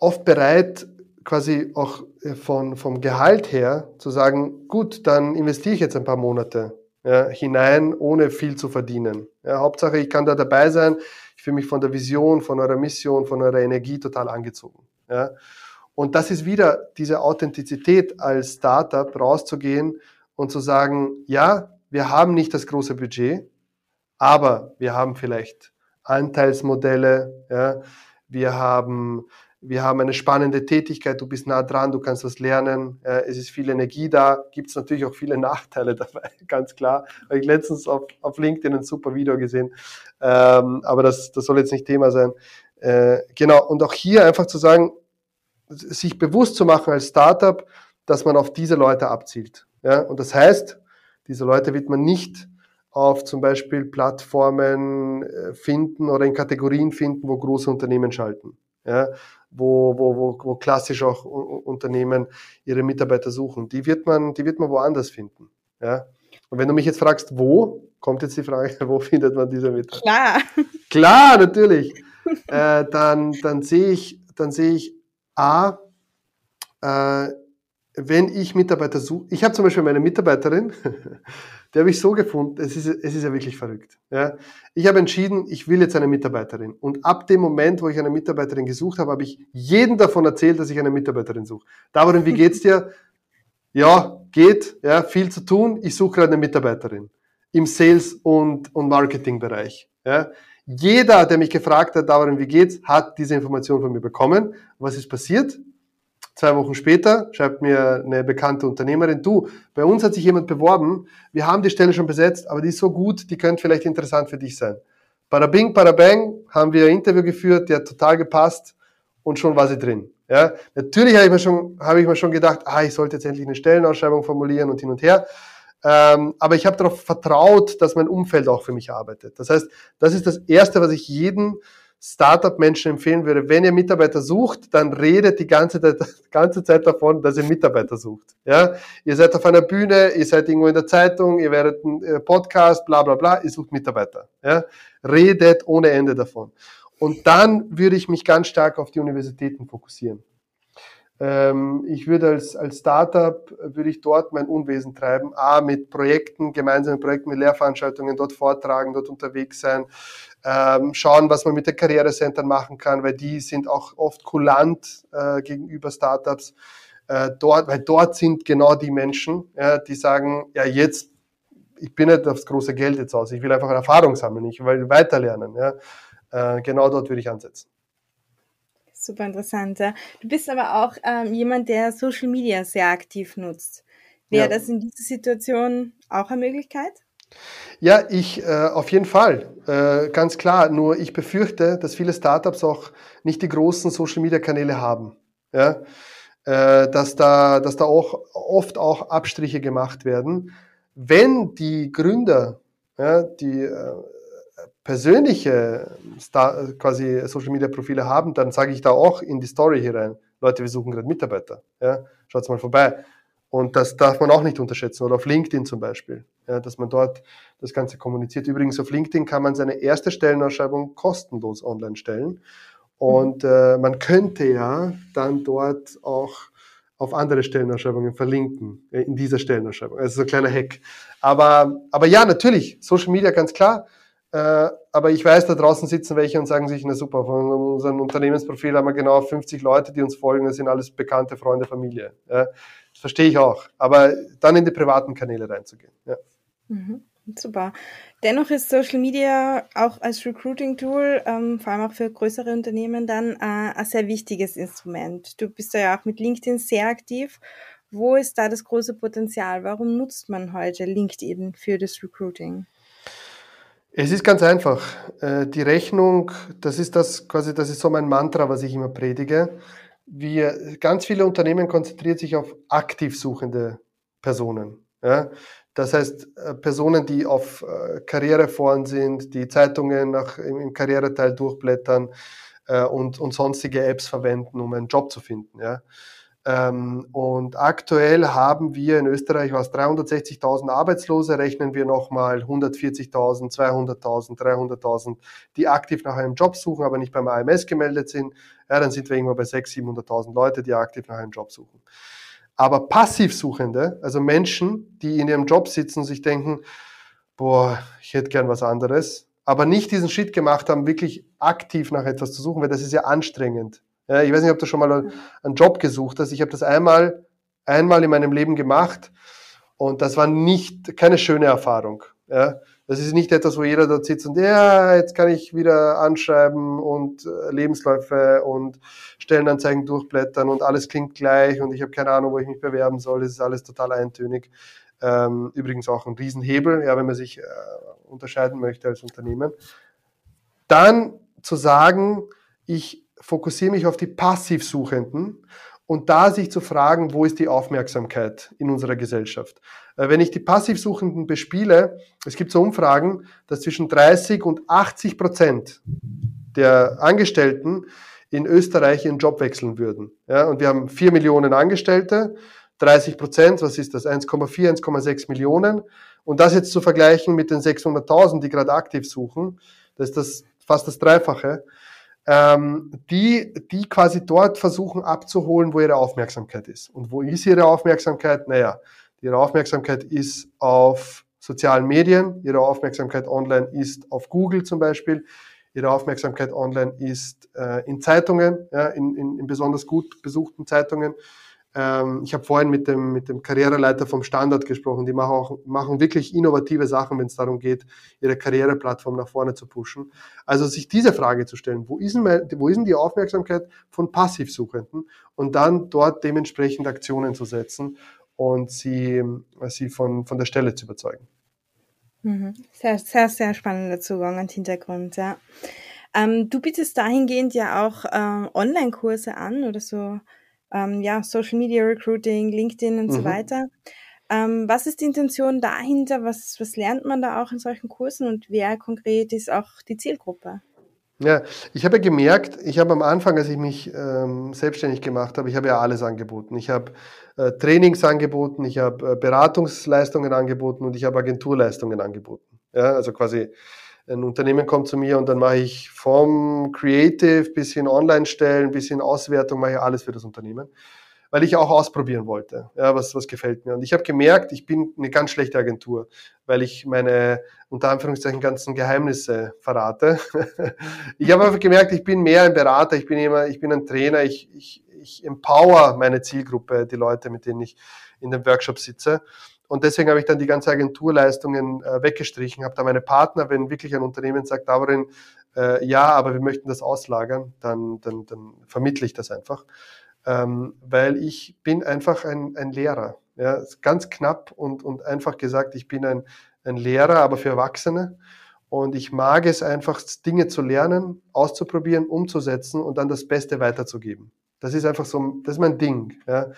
oft bereit, quasi auch äh, von, vom Gehalt her zu sagen, gut, dann investiere ich jetzt ein paar Monate ja, hinein, ohne viel zu verdienen. Ja, Hauptsache, ich kann da dabei sein. Ich fühle mich von der Vision, von eurer Mission, von eurer Energie total angezogen. Ja. Und das ist wieder diese Authentizität als Startup rauszugehen und zu sagen, ja, wir haben nicht das große Budget, aber wir haben vielleicht Anteilsmodelle, ja, wir haben wir haben eine spannende Tätigkeit, du bist nah dran, du kannst was lernen, äh, es ist viel Energie da, gibt es natürlich auch viele Nachteile dabei, ganz klar. Habe ich letztens auf, auf LinkedIn ein super Video gesehen, ähm, aber das, das soll jetzt nicht Thema sein. Äh, genau, und auch hier einfach zu sagen, sich bewusst zu machen als Startup, dass man auf diese Leute abzielt. Ja? Und das heißt, diese Leute wird man nicht auf zum Beispiel Plattformen äh, finden oder in Kategorien finden, wo große Unternehmen schalten ja, wo, wo, wo, wo klassisch auch Unternehmen ihre Mitarbeiter suchen. Die wird man, die wird man woanders finden. Ja. Und wenn du mich jetzt fragst, wo, kommt jetzt die Frage, wo findet man diese Mitarbeiter? Klar. Klar, natürlich. äh, dann, dann sehe ich, dann sehe ich A, äh, wenn ich Mitarbeiter suche, ich habe zum Beispiel meine Mitarbeiterin, die habe ich so gefunden, es ist, es ist ja wirklich verrückt. Ja. Ich habe entschieden, ich will jetzt eine Mitarbeiterin. Und ab dem Moment, wo ich eine Mitarbeiterin gesucht habe, habe ich jedem davon erzählt, dass ich eine Mitarbeiterin suche. Darin, wie geht's dir? Ja, geht, ja, viel zu tun. Ich suche gerade eine Mitarbeiterin im Sales- und, und Marketing-Bereich. Ja. Jeder, der mich gefragt hat, Darin, wie geht's, hat diese Information von mir bekommen. Was ist passiert? Zwei Wochen später schreibt mir eine bekannte Unternehmerin, du, bei uns hat sich jemand beworben, wir haben die Stelle schon besetzt, aber die ist so gut, die könnte vielleicht interessant für dich sein. Parabing, parabang, haben wir ein Interview geführt, der hat total gepasst und schon war sie drin. Ja, natürlich habe ich mir schon, habe ich mir schon gedacht, ah, ich sollte jetzt endlich eine Stellenausschreibung formulieren und hin und her. Ähm, aber ich habe darauf vertraut, dass mein Umfeld auch für mich arbeitet. Das heißt, das ist das Erste, was ich jedem Startup-Menschen empfehlen würde, wenn ihr Mitarbeiter sucht, dann redet die ganze, Zeit, ganze Zeit davon, dass ihr Mitarbeiter sucht. Ja? Ihr seid auf einer Bühne, ihr seid irgendwo in der Zeitung, ihr werdet ein äh, Podcast, bla bla bla, ihr sucht Mitarbeiter. Ja? Redet ohne Ende davon. Und dann würde ich mich ganz stark auf die Universitäten fokussieren. Ähm, ich würde als, als Startup, würde ich dort mein Unwesen treiben. A, mit Projekten, gemeinsamen Projekten, mit Lehrveranstaltungen, dort vortragen, dort unterwegs sein, ähm, schauen, was man mit den Karrierecentern machen kann, weil die sind auch oft kulant äh, gegenüber Startups. äh, dort, weil dort sind genau die Menschen, ja, die sagen, ja jetzt, ich bin nicht aufs große Geld jetzt aus, ich will einfach Erfahrung sammeln, ich will weiterlernen. Ja. Äh, genau dort würde ich ansetzen. Super interessant. Ja. Du bist aber auch ähm, jemand, der Social Media sehr aktiv nutzt. Wäre ja. das in dieser Situation auch eine Möglichkeit? Ja, ich äh, auf jeden Fall, äh, ganz klar. Nur ich befürchte, dass viele Startups auch nicht die großen Social Media Kanäle haben. Ja? Äh, dass, da, dass da auch oft auch Abstriche gemacht werden. Wenn die Gründer, ja, die äh, persönliche Star, quasi Social Media Profile haben, dann sage ich da auch in die Story hier rein. Leute, wir suchen gerade Mitarbeiter. Ja? Schaut mal vorbei. Und das darf man auch nicht unterschätzen. Oder auf LinkedIn zum Beispiel, ja, dass man dort das Ganze kommuniziert. Übrigens, auf LinkedIn kann man seine erste Stellenausschreibung kostenlos online stellen. Und äh, man könnte ja dann dort auch auf andere Stellenausschreibungen verlinken, äh, in dieser Stellenausschreibung. Also so ein kleiner Hack. Aber, aber ja, natürlich, Social Media ganz klar. Äh, aber ich weiß, da draußen sitzen welche und sagen sich, na super, von unserem Unternehmensprofil haben wir genau 50 Leute, die uns folgen, das sind alles bekannte Freunde, Familie. Ja, das verstehe ich auch. Aber dann in die privaten Kanäle reinzugehen. Ja. Mhm. Super. Dennoch ist Social Media auch als Recruiting-Tool, ähm, vor allem auch für größere Unternehmen, dann äh, ein sehr wichtiges Instrument. Du bist ja auch mit LinkedIn sehr aktiv. Wo ist da das große Potenzial? Warum nutzt man heute LinkedIn für das Recruiting? Es ist ganz einfach. Äh, die Rechnung, das ist das quasi, das ist so mein Mantra, was ich immer predige. Wir, ganz viele Unternehmen konzentrieren sich auf aktiv suchende Personen. Ja? Das heißt, äh, Personen, die auf äh, Karriereforen sind, die Zeitungen nach, im, Karriereteil durchblättern äh, und, und sonstige Apps verwenden, um einen Job zu finden. Ja. Ähm, und aktuell haben wir in Österreich was 360.000 Arbeitslose, rechnen wir nochmal 140.000, 200.000, 300.000, die aktiv nach einem Job suchen, aber nicht beim AMS gemeldet sind. Ja, dann sind wir irgendwo bei 600.000, 700.000 Leute, die aktiv nach einem Job suchen. Aber Passivsuchende, also Menschen, die in ihrem Job sitzen und sich denken, boah, ich hätte gern was anderes, aber nicht diesen Schritt gemacht haben, wirklich aktiv nach etwas zu suchen, weil das ist ja anstrengend. Ja, ich weiß nicht, ob du schon mal einen Job gesucht hast. Ich habe das einmal, einmal in meinem Leben gemacht und das war nicht keine schöne Erfahrung. Ja, das ist nicht etwas, wo jeder dort sitzt und ja, jetzt kann ich wieder anschreiben und äh, Lebensläufe und Stellenanzeigen durchblättern und alles klingt gleich und ich habe keine Ahnung, wo ich mich bewerben soll. Das ist alles total eintönig. Ähm, übrigens auch ein Riesenhebel, ja, wenn man sich äh, unterscheiden möchte als Unternehmen. Dann zu sagen, ich fokussiere mich auf die Passivsuchenden und da sich zu fragen, wo ist die Aufmerksamkeit in unserer Gesellschaft. Äh, wenn ich die Passivsuchenden bespiele, es gibt so Umfragen, dass zwischen 30 und 80 Prozent der Angestellten in Österreich ihren Job wechseln würden. Ja, und wir haben 4 Millionen Angestellte, 30 Prozent, was ist das? 1,4, 1,6 Millionen. Und das jetzt zu vergleichen mit den 600.000, die gerade aktiv suchen, das ist das fast das Dreifache ähm, die, die quasi dort versuchen abzuholen, wo ihre Aufmerksamkeit ist. Und wo ist ihre Aufmerksamkeit? Naja, ihre Aufmerksamkeit ist auf sozialen Medien, ihre Aufmerksamkeit online ist auf Google zum Beispiel, ihre Aufmerksamkeit online ist äh, in Zeitungen, ja, in, in, in besonders gut besuchten Zeitungen ähm, ich habe vorhin mit dem, mit dem Karriereleiter vom Standard gesprochen. Die machen, auch, machen wirklich innovative Sachen, wenn es darum geht, ihre Karriereplattform nach vorne zu pushen. Also sich diese Frage zu stellen, wo ist denn, wo ist denn die Aufmerksamkeit von Passivsuchenden und dann dort dementsprechend Aktionen zu setzen und sie, sie von, von der Stelle zu überzeugen. Mhm. Sehr, sehr, sehr spannender Zugang und Hintergrund, ja. Ähm, du bietest dahingehend ja auch äh, Online-Kurse an oder so ähm, ja, Social Media Recruiting, LinkedIn und mhm. so weiter. Ähm, was ist die Intention dahinter? Was, was lernt man da auch in solchen Kursen und wer konkret ist auch die Zielgruppe? Ja, ich habe gemerkt, ich habe am Anfang, als ich mich ähm, selbstständig gemacht habe, ich habe ja alles angeboten. Ich habe äh, Trainings angeboten, ich habe äh, Beratungsleistungen angeboten und ich habe Agenturleistungen angeboten. Ja, also quasi ein Unternehmen kommt zu mir und dann mache ich vom Creative bis hin Online-Stellen, bis hin Auswertung, mache ich alles für das Unternehmen. weil ich auch ausprobieren wollte, ja, was, was gefällt mir. Und ich habe gemerkt, ich bin eine ganz schlechte Agentur, weil ich meine, unter Anführungszeichen, ganzen Geheimnisse verrate. ich habe einfach gemerkt, ich bin mehr ein Berater, ich bin immer, ich bin ein Trainer, ich, ich, ich empower meine Zielgruppe, die Leute, mit denen ich in dem Workshop sitze. Und deswegen habe ich dann die ganze Agenturleistungen äh, weggestrichen, habe da meine Partner, wenn wirklich ein Unternehmen sagt, Dauerin, äh, ja, aber wir möchten das auslagern, dann, dann, dann vermittle ich das einfach. Ähm, weil ich bin einfach ein, ein Lehrer. Ja, ganz knapp und, und einfach gesagt, ich bin ein, ein Lehrer, aber für Erwachsene. Und ich mag es einfach, Dinge zu lernen, auszuprobieren, umzusetzen und dann das Beste weiterzugeben. Das ist einfach so, das ist mein Ding. Ja.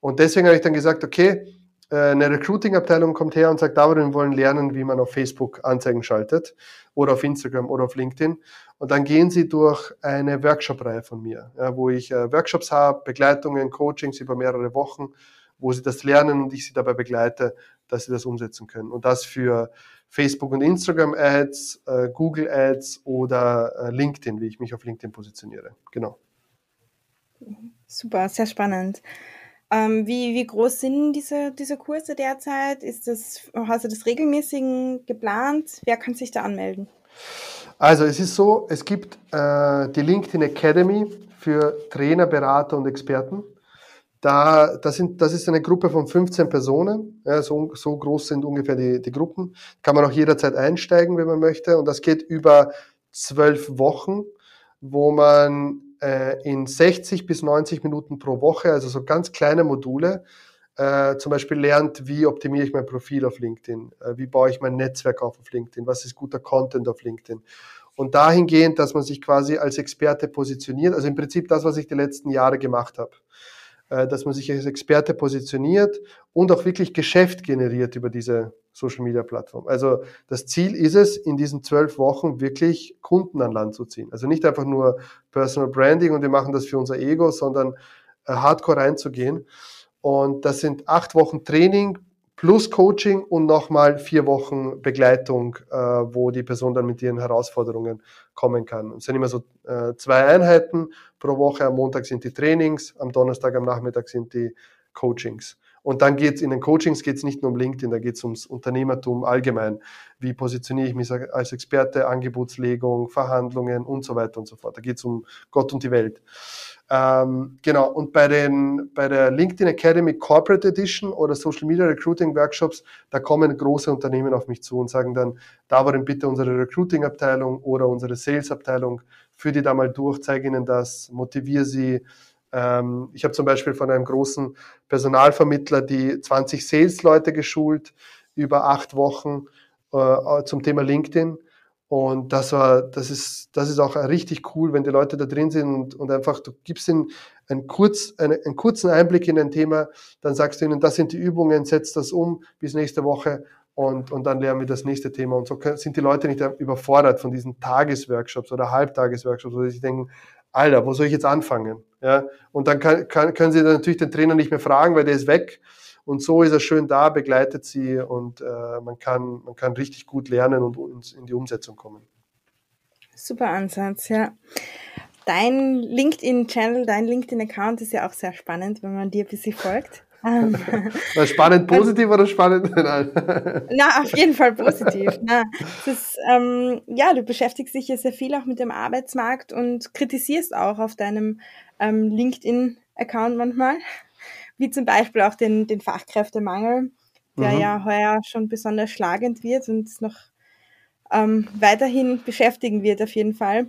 Und deswegen habe ich dann gesagt, okay, eine Recruiting-Abteilung kommt her und sagt, da wir wollen lernen, wie man auf Facebook Anzeigen schaltet oder auf Instagram oder auf LinkedIn. Und dann gehen sie durch eine Workshop-Reihe von mir, ja, wo ich äh, Workshops habe, Begleitungen, Coachings über mehrere Wochen, wo sie das lernen und ich sie dabei begleite, dass sie das umsetzen können. Und das für Facebook und Instagram Ads, äh, Google Ads oder äh, LinkedIn, wie ich mich auf LinkedIn positioniere. Genau. Super, sehr spannend. Ähm, wie, wie groß sind diese, diese Kurse derzeit? Ist das, hast du das regelmäßig geplant? Wer kann sich da anmelden? Also es ist so, es gibt äh, die LinkedIn Academy für Trainer, Berater und Experten. Da, das, sind, das ist eine Gruppe von 15 Personen. Ja, so, so groß sind ungefähr die, die Gruppen. Kann man auch jederzeit einsteigen, wenn man möchte. Und das geht über zwölf Wochen, wo man äh, in 60 bis 90 Minuten pro Woche, also so ganz kleine Module, äh, zum Beispiel lernt, wie optimiere ich mein Profil auf LinkedIn, äh, wie baue ich mein Netzwerk auf auf LinkedIn, was ist guter Content auf LinkedIn. Und dahingehend, dass man sich quasi als Experte positioniert, also im Prinzip das, was ich die letzten Jahre gemacht habe. Äh, dass man sich als Experte positioniert und auch wirklich Geschäft generiert über diese Social Media Plattform. Also das Ziel ist es, in diesen zwölf Wochen wirklich Kunden an Land zu ziehen. Also nicht einfach nur Personal Branding und wir machen das für unser Ego, sondern äh, hardcore reinzugehen. Und das sind acht Wochen Training plus Coaching und nochmal vier Wochen Begleitung, äh, wo die Person dann mit ihren Herausforderungen kommen kann. Es sind immer so äh, zwei Einheiten pro Woche. Am Montag sind die Trainings, am Donnerstag, am Nachmittag sind die Coachings. Und dann geht es in den Coachings geht es nicht nur um LinkedIn, da geht es ums Unternehmertum allgemein. Wie positioniere ich mich als Experte, Angebotslegung, Verhandlungen und so weiter und so fort. Da geht es um Gott und die Welt. Ähm, genau, und bei, den, bei der LinkedIn Academy Corporate Edition oder Social Media Recruiting Workshops, da kommen große Unternehmen auf mich zu und sagen dann, da war bitte unsere Recruiting-Abteilung oder unsere Sales-Abteilung, führ die da mal durch, zeige ihnen das, motiviere sie. Ähm, ich habe zum Beispiel von einem großen Personalvermittler die 20 Sales-Leute geschult über acht Wochen äh, zum Thema LinkedIn und das war, das ist, das ist auch richtig cool, wenn die Leute da drin sind und, und einfach, du gibst ihnen einen, kurz, einen, einen kurzen Einblick in ein Thema, dann sagst du ihnen, das sind die Übungen, setzt das um bis nächste Woche und, und dann lernen wir das nächste Thema. Und so sind die Leute nicht überfordert von diesen Tagesworkshops oder Halbtagesworkshops, wo sie denken, Alter, wo soll ich jetzt anfangen? Ja, und dann kann, kann, können sie natürlich den Trainer nicht mehr fragen, weil der ist weg. Und so ist er schön da, begleitet sie und äh, man, kann, man kann richtig gut lernen und in die Umsetzung kommen. Super Ansatz, ja. Dein LinkedIn-Channel, dein LinkedIn-Account ist ja auch sehr spannend, wenn man dir ein bisschen folgt. Spannend positiv oder spannend? Na, auf jeden Fall positiv. Na, ist, ähm, ja, du beschäftigst dich ja sehr viel auch mit dem Arbeitsmarkt und kritisierst auch auf deinem ähm, LinkedIn-Account manchmal wie zum Beispiel auch den, den Fachkräftemangel, der mhm. ja heuer schon besonders schlagend wird und noch ähm, weiterhin beschäftigen wird auf jeden Fall.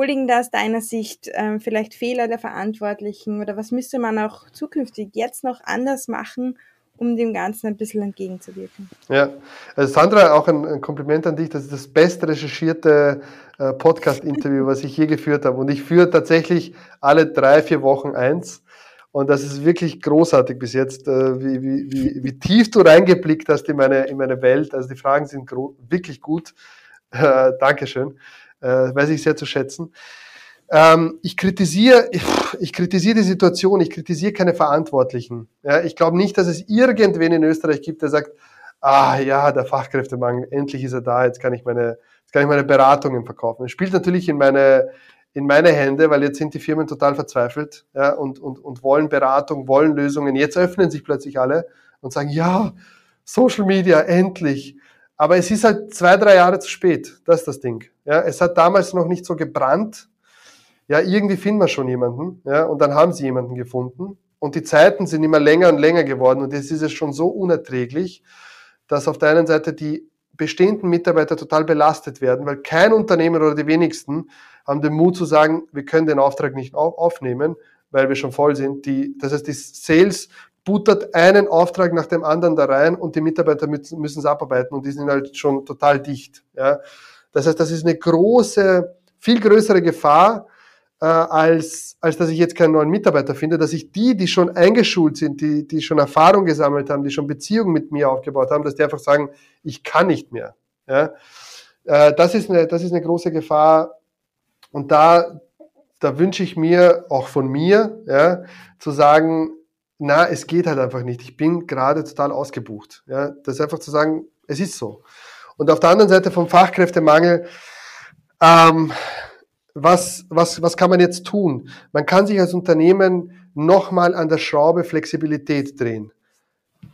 Wo liegen da aus deiner Sicht ähm, vielleicht Fehler der Verantwortlichen oder was müsste man auch zukünftig jetzt noch anders machen, um dem Ganzen ein bisschen entgegenzuwirken? Ja, also Sandra, auch ein, ein Kompliment an dich. Das ist das best recherchierte äh, Podcast-Interview, was ich je geführt habe. Und ich führe tatsächlich alle drei, vier Wochen eins. Und das ist wirklich großartig bis jetzt, äh, wie, wie, wie, wie tief du reingeblickt hast in meine, in meine Welt. Also die Fragen sind wirklich gut. Äh, Dankeschön. Äh, weiß ich sehr zu schätzen. Ähm, ich kritisiere, ich, ich, kritisiere die Situation, ich kritisiere keine Verantwortlichen. Ja, ich glaube nicht, dass es irgendwen in Österreich gibt, der sagt, ah ja, der Fachkräftemangel, endlich ist er da, jetzt kann ich meine, jetzt kann ich meine Beratungen verkaufen. Es spielt natürlich in meine, in meine Hände, weil jetzt sind die Firmen total verzweifelt ja, und, und, und wollen Beratung, wollen Lösungen. Jetzt öffnen sich plötzlich alle und sagen, ja, Social Media, endlich. Aber es ist halt zwei, drei Jahre zu spät. Das ist das Ding. Ja, es hat damals noch nicht so gebrannt. Ja, irgendwie finden wir schon jemanden. Ja, und dann haben sie jemanden gefunden. Und die Zeiten sind immer länger und länger geworden. Und jetzt ist es schon so unerträglich, dass auf der einen Seite die bestehenden Mitarbeiter total belastet werden, weil kein Unternehmen oder die wenigsten haben den Mut zu sagen, wir können den Auftrag nicht aufnehmen, weil wir schon voll sind. Die, das heißt, die Sales buttert einen Auftrag nach dem anderen da rein und die Mitarbeiter müssen, es abarbeiten und die sind halt schon total dicht. Ja. Das heißt, das ist eine große, viel größere Gefahr, äh, als, als dass ich jetzt keinen neuen Mitarbeiter finde, dass ich die, die schon eingeschult sind, die, die schon Erfahrung gesammelt haben, die schon Beziehungen mit mir aufgebaut haben, dass die einfach sagen, ich kann nicht mehr. Ja? Äh, das, ist eine, das ist eine große Gefahr. Und da, da wünsche ich mir, auch von mir, ja, zu sagen, na, es geht halt einfach nicht. Ich bin gerade total ausgebucht. Ja? Das ist einfach zu sagen, es ist so. Und auf der anderen Seite vom Fachkräftemangel, ähm, was, was, was kann man jetzt tun? Man kann sich als Unternehmen nochmal an der Schraube Flexibilität drehen.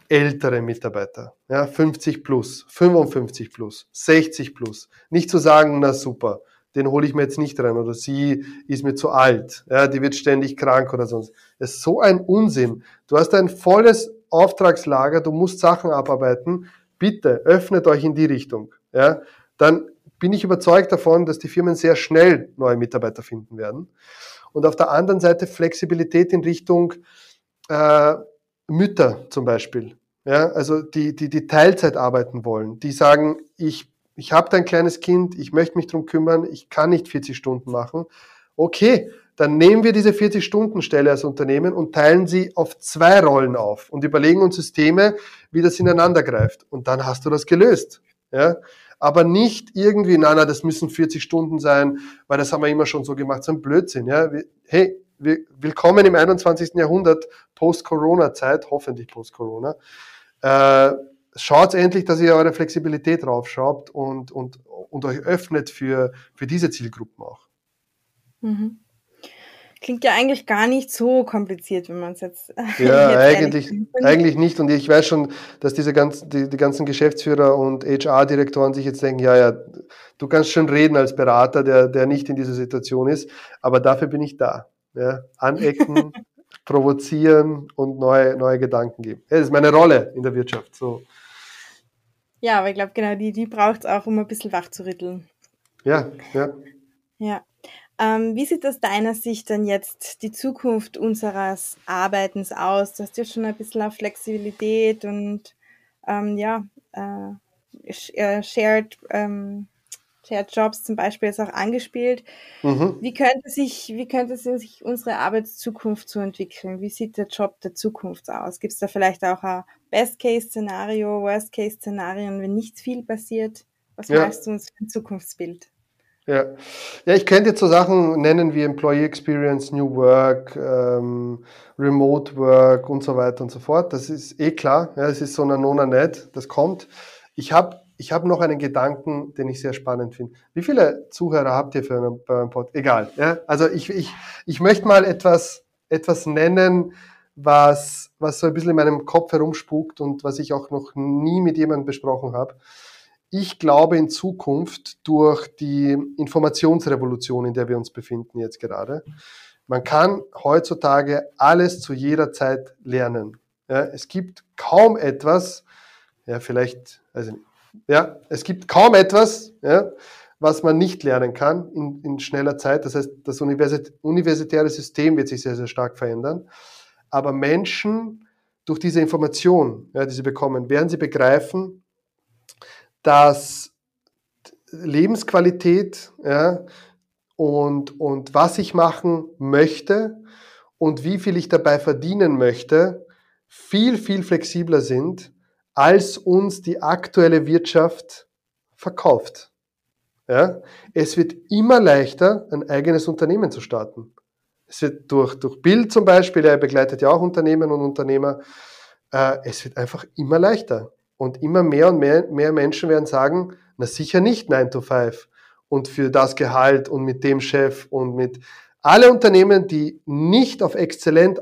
Ältere Mitarbeiter, ja, 50 plus, 55 plus, 60 plus. Nicht zu sagen, na super, den hole ich mir jetzt nicht rein oder sie ist mir zu alt, ja, die wird ständig krank oder sonst. Das ist so ein Unsinn. Du hast ein volles Auftragslager, du musst Sachen abarbeiten. Bitte öffnet euch in die Richtung. Ja, dann bin ich überzeugt davon, dass die Firmen sehr schnell neue Mitarbeiter finden werden. Und auf der anderen Seite Flexibilität in Richtung äh, Mütter zum Beispiel. Ja, also die, die, die Teilzeit arbeiten wollen, die sagen, ich, ich habe da ein kleines Kind, ich möchte mich drum kümmern, ich kann nicht 40 Stunden machen. Okay, dann nehmen wir diese 40-Stunden-Stelle als Unternehmen und teilen sie auf zwei Rollen auf und überlegen uns Systeme, wie das ineinander greift. Und dann hast du das gelöst. Ja? aber nicht irgendwie, nein, nein, das müssen 40 Stunden sein, weil das haben wir immer schon so gemacht, so ein Blödsinn. Ja? Hey, willkommen im 21. Jahrhundert, Post-Corona-Zeit, hoffentlich Post-Corona. Äh, schaut endlich, dass ihr eure Flexibilität draufschraubt und, und, und euch öffnet für, für diese Zielgruppen auch. Mhm. Klingt ja eigentlich gar nicht so kompliziert, wenn man es jetzt. Ja, jetzt eigentlich, eigentlich nicht. Und ich weiß schon, dass diese ganzen, die, die ganzen Geschäftsführer und HR-Direktoren sich jetzt denken, ja, ja, du kannst schon reden als Berater, der, der nicht in dieser Situation ist, aber dafür bin ich da. Ja, anecken, provozieren und neue, neue Gedanken geben. Das ist meine Rolle in der Wirtschaft. So. Ja, aber ich glaube, genau, die, die braucht es auch, um ein bisschen wach zu rütteln. Ja, ja. Ja. Ähm, wie sieht aus deiner Sicht denn jetzt die Zukunft unseres Arbeitens aus? Du hast ja schon ein bisschen auf Flexibilität und ähm, ja, äh, äh, Shared, ähm, Shared Jobs zum Beispiel jetzt auch angespielt. Mhm. Wie, könnte sich, wie könnte sich unsere Arbeitszukunft so entwickeln? Wie sieht der Job der Zukunft aus? Gibt es da vielleicht auch ein Best-Case-Szenario, Worst-Case-Szenario, wenn nichts viel passiert? Was ja. malst du uns für ein Zukunftsbild? Ja. ja, ich könnte jetzt so Sachen nennen wie Employee Experience, New Work, ähm, Remote Work und so weiter und so fort. Das ist eh klar. Ja, es ist so eine Nona net, das kommt. Ich habe ich hab noch einen Gedanken, den ich sehr spannend finde. Wie viele Zuhörer habt ihr für einen, bei einem Podcast? Egal. Ja? Also ich, ich, ich möchte mal etwas, etwas nennen, was, was so ein bisschen in meinem Kopf herumspukt und was ich auch noch nie mit jemandem besprochen habe ich glaube in Zukunft durch die Informationsrevolution, in der wir uns befinden jetzt gerade, man kann heutzutage alles zu jeder Zeit lernen. Ja, es gibt kaum etwas, ja, vielleicht, also, ja, es gibt kaum etwas, ja, was man nicht lernen kann in, in schneller Zeit. Das heißt, das universitäre System wird sich sehr, sehr stark verändern. Aber Menschen durch diese Information, ja, die sie bekommen, werden sie begreifen, dass Lebensqualität ja, und, und was ich machen möchte und wie viel ich dabei verdienen möchte, viel, viel flexibler sind, als uns die aktuelle Wirtschaft verkauft. Ja? Es wird immer leichter, ein eigenes Unternehmen zu starten. Es wird durch, durch Bild zum Beispiel, er begleitet ja auch Unternehmen und Unternehmer, äh, es wird einfach immer leichter. Und immer mehr und mehr, mehr Menschen werden sagen, na sicher nicht 9 to 5. und für das Gehalt und mit dem Chef und mit alle Unternehmen, die nicht auf Exzellenz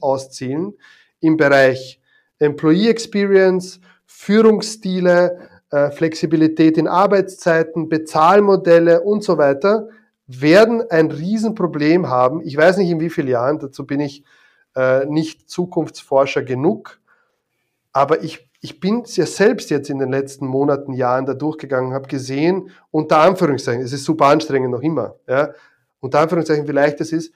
auszielen im Bereich Employee Experience, Führungsstile, äh, Flexibilität in Arbeitszeiten, Bezahlmodelle und so weiter, werden ein Riesenproblem haben. Ich weiß nicht in wie vielen Jahren, dazu bin ich äh, nicht Zukunftsforscher genug, aber ich, ich bin ja selbst jetzt in den letzten Monaten, Jahren da durchgegangen, habe gesehen, unter Anführungszeichen, es ist super anstrengend noch immer, ja, unter Anführungszeichen, wie leicht es ist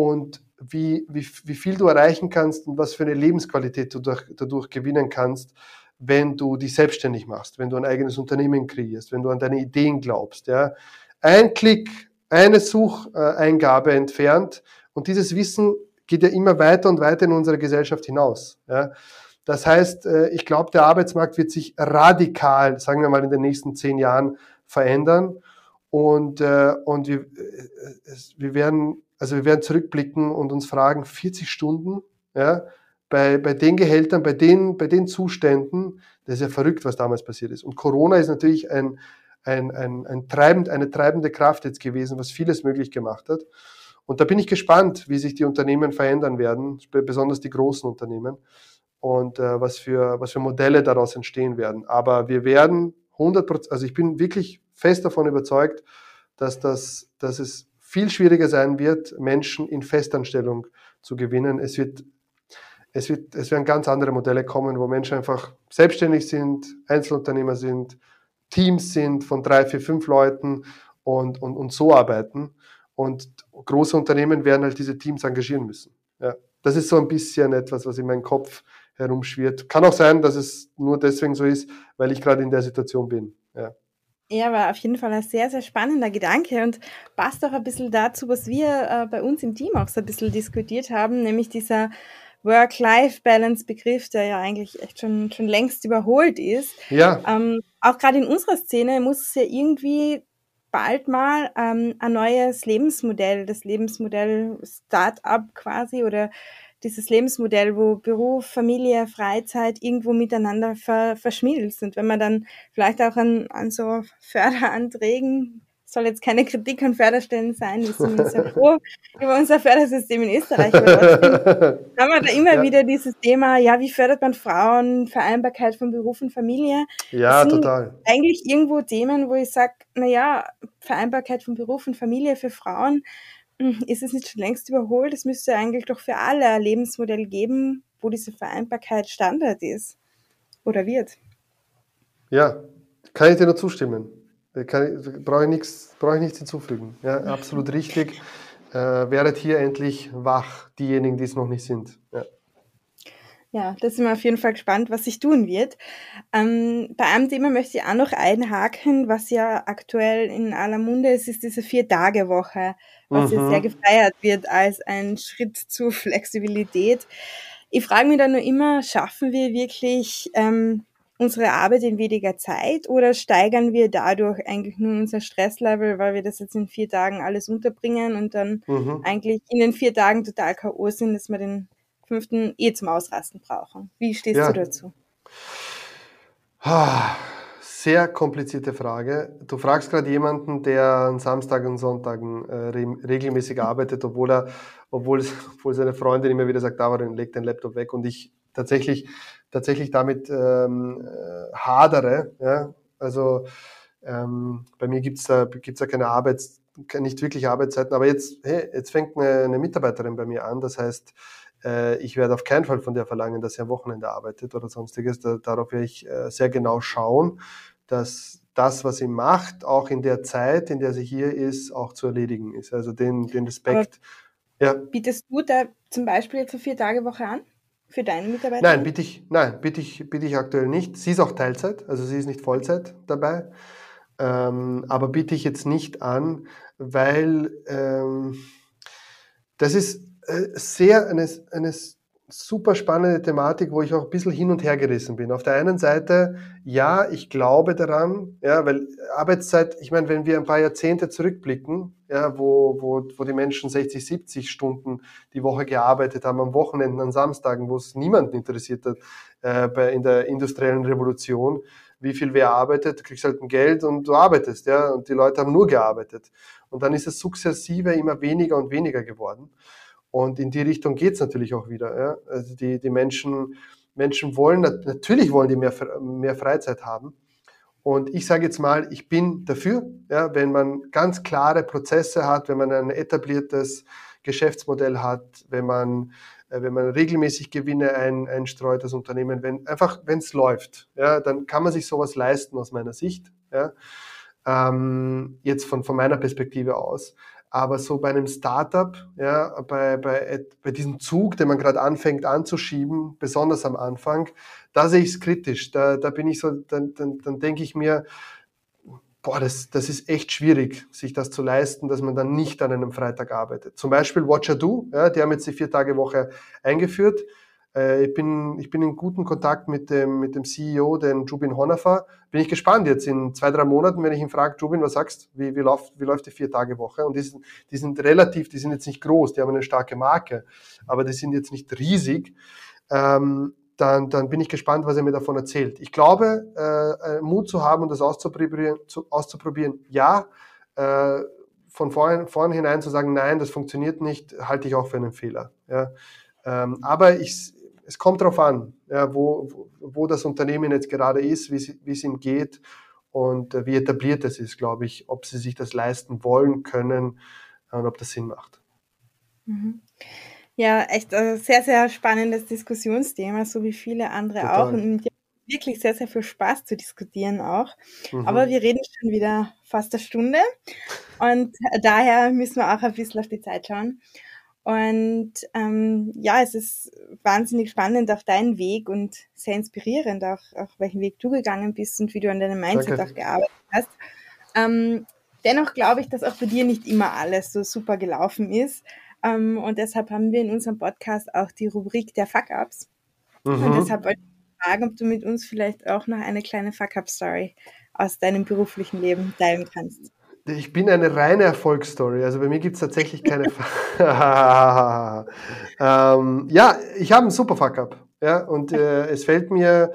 und wie, wie, wie viel du erreichen kannst und was für eine Lebensqualität du durch, dadurch gewinnen kannst, wenn du dich selbstständig machst, wenn du ein eigenes Unternehmen kreierst, wenn du an deine Ideen glaubst. Ja. Ein Klick, eine Sucheingabe entfernt und dieses Wissen geht ja immer weiter und weiter in unsere Gesellschaft hinaus. Ja. Das heißt, äh, ich glaube, der Arbeitsmarkt wird sich radikal, sagen wir mal, in den nächsten zehn Jahren verändern. Und, äh, und wir, äh, wir, werden, also wir werden zurückblicken und uns fragen, 40 Stunden, ja, bei, bei den Gehältern, bei den, bei den Zuständen, das ist ja verrückt, was damals passiert ist. Und Corona ist natürlich ein, ein, ein, ein treibend, eine treibende Kraft jetzt gewesen, was vieles möglich gemacht hat. Und da bin ich gespannt, wie sich die Unternehmen verändern werden, besonders die großen Unternehmen und äh, was, für, was für Modelle daraus entstehen werden. Aber wir werden 100 Prozent, also ich bin wirklich fest davon überzeugt, dass, das, dass es viel schwieriger sein wird, Menschen in Festanstellung zu gewinnen. Es wird, es wird, es werden ganz andere Modelle kommen, wo Menschen einfach selbstständig sind, Einzelunternehmer sind, Teams sind von drei, vier, fünf Leuten und, und, und so arbeiten. Und große Unternehmen werden halt diese Teams engagieren müssen. Ja. Das ist so ein bisschen etwas, was in meinem Kopf herumschwirrt. Kann auch sein, dass es nur deswegen so ist, weil ich gerade in der Situation bin. Ja. Ja, war auf jeden Fall ein sehr, sehr spannender Gedanke und passt auch ein bisschen dazu, was wir äh, bei uns im Team auch so ein bisschen diskutiert haben, nämlich dieser Work-Life-Balance-Begriff, der ja eigentlich echt schon, schon längst überholt ist. Ja. Ähm, auch gerade in unserer Szene muss es ja irgendwie bald mal ähm, ein neues Lebensmodell, das Lebensmodell Start-up quasi oder dieses Lebensmodell, wo Beruf, Familie, Freizeit irgendwo miteinander ver verschmilzt. Und wenn man dann vielleicht auch an, an so Förderanträgen, soll jetzt keine Kritik an Förderstellen sein, wir sind sehr froh über unser Fördersystem in Österreich. Aber haben wir da immer ja. wieder dieses Thema, ja, wie fördert man Frauen, Vereinbarkeit von Beruf und Familie. Ja, total. Eigentlich irgendwo Themen, wo ich sage, naja, Vereinbarkeit von Beruf und Familie für Frauen, ist es nicht schon längst überholt? Es müsste eigentlich doch für alle ein Lebensmodell geben, wo diese Vereinbarkeit Standard ist oder wird. Ja, kann ich dir nur zustimmen. Brauche ich, nichts, brauche ich nichts hinzufügen. Ja, absolut richtig. Äh, wäret hier endlich wach, diejenigen, die es noch nicht sind. Ja. Ja, da sind wir auf jeden Fall gespannt, was sich tun wird. Ähm, bei einem Thema möchte ich auch noch einhaken, was ja aktuell in aller Munde ist, ist diese Vier-Tage-Woche, was mhm. ja sehr gefeiert wird als ein Schritt zur Flexibilität. Ich frage mich dann nur immer, schaffen wir wirklich ähm, unsere Arbeit in weniger Zeit oder steigern wir dadurch eigentlich nur unser Stresslevel, weil wir das jetzt in vier Tagen alles unterbringen und dann mhm. eigentlich in den vier Tagen total K.O. sind, dass wir den fünften eh zum Ausrasten brauchen. Wie stehst ja. du dazu? Sehr komplizierte Frage. Du fragst gerade jemanden, der an Samstagen und Sonntagen äh, re regelmäßig arbeitet, obwohl er, obwohl, obwohl seine Freundin immer wieder sagt, aber leg den Laptop weg und ich tatsächlich, tatsächlich damit ähm, äh, hadere. Ja? Also ähm, bei mir gibt es da, gibt's da keine Arbeits, nicht wirklich Arbeitszeiten, aber jetzt, hey, jetzt fängt eine, eine Mitarbeiterin bei mir an. Das heißt, äh, ich werde auf keinen Fall von der verlangen, dass sie am Wochenende arbeitet oder sonstiges. Da, darauf werde ich äh, sehr genau schauen, dass das, was sie macht, auch in der Zeit, in der sie hier ist, auch zu erledigen ist. Also den, den Respekt. ja. Bietest du da zum Beispiel jetzt eine Vier-Tage-Woche an? Für deine Mitarbeiter? Nein, bitte ich, nein, bitte ich, bitte ich aktuell nicht. Sie ist auch Teilzeit, also sie ist nicht Vollzeit dabei. Ähm, aber biete ich jetzt nicht an, weil ähm, das ist äh, sehr eine, eine super spannende Thematik, wo ich auch ein bisschen hin und her gerissen bin. Auf der einen Seite, ja, ich glaube daran, ja, weil Arbeitszeit, ich meine, wenn wir ein paar Jahrzehnte zurückblicken, ja, wo, wo, wo die Menschen 60, 70 Stunden die Woche gearbeitet haben, am Wochenenden, an Samstagen, wo es niemanden interessiert hat, äh, bei, in der industriellen Revolution, wie viel wer arbeitet, du kriegst halt ein Geld und du arbeitest, ja, und die Leute haben nur gearbeitet. Und dann ist es sukzessive immer weniger und weniger geworden. Und in die Richtung geht es natürlich auch wieder. Ja? Also die, die Menschen, Menschen wollen, natürlich wollen die mehr, mehr Freizeit haben. Und ich sage jetzt mal, ich bin dafür, ja, wenn man ganz klare Prozesse hat, wenn man ein etabliertes Geschäftsmodell hat, wenn man, äh, wenn man regelmäßig Gewinne ein, einstreut, das Unternehmen, wenn einfach, wenn es läuft, ja, dann kann man sich sowas leisten aus meiner Sicht. Ja. Ähm, jetzt von, von meiner Perspektive aus. Aber so bei einem Startup, ja, bei, bei, bei diesem Zug, den man gerade anfängt anzuschieben, besonders am Anfang, da sehe ich es kritisch. Da, da bin ich so, dann, dann, dann denke ich mir, boah, das, das ist echt schwierig, sich das zu leisten, dass man dann nicht an einem Freitag arbeitet. Zum Beispiel Watcher Do, ja, die haben jetzt die Vier-Tage-Woche eingeführt. Äh, ich, bin, ich bin in guten Kontakt mit dem, mit dem CEO, den Jubin Honafer. Bin ich gespannt jetzt in zwei, drei Monaten, wenn ich ihn frage, Jubin, was sagst wie, wie, läuft, wie läuft die Vier-Tage-Woche? Und die sind, die sind relativ, die sind jetzt nicht groß, die haben eine starke Marke, aber die sind jetzt nicht riesig. Ähm, dann, dann bin ich gespannt, was er mir davon erzählt. Ich glaube, äh, äh Mut zu haben und das auszuprobieren, zu, auszuprobieren ja. Äh, von vorn, vornherein zu sagen, nein, das funktioniert nicht, halte ich auch für einen Fehler. Ja. Ähm, aber ich, es kommt darauf an, ja, wo, wo das Unternehmen jetzt gerade ist, wie es ihm geht und äh, wie etabliert es ist, glaube ich, ob sie sich das leisten wollen können und ob das Sinn macht. Mhm. Ja, echt ein also sehr, sehr spannendes Diskussionsthema, so wie viele andere Total. auch. Und wirklich sehr, sehr viel Spaß zu diskutieren auch. Mhm. Aber wir reden schon wieder fast eine Stunde und daher müssen wir auch ein bisschen auf die Zeit schauen. Und ähm, ja, es ist wahnsinnig spannend, auch dein Weg und sehr inspirierend, auch, auch welchen Weg du gegangen bist und wie du an deinem Mindset Danke. auch gearbeitet hast. Ähm, dennoch glaube ich, dass auch bei dir nicht immer alles so super gelaufen ist. Ähm, und deshalb haben wir in unserem Podcast auch die Rubrik der Fuck-Ups. Mhm. Und deshalb wollte ich fragen, ob du mit uns vielleicht auch noch eine kleine Fuck-Up-Story aus deinem beruflichen Leben teilen kannst. Ich bin eine reine Erfolgsstory. Also bei mir gibt es tatsächlich keine. ähm, ja, ich habe einen super Fuck-up. Ja, und äh, es fällt mir.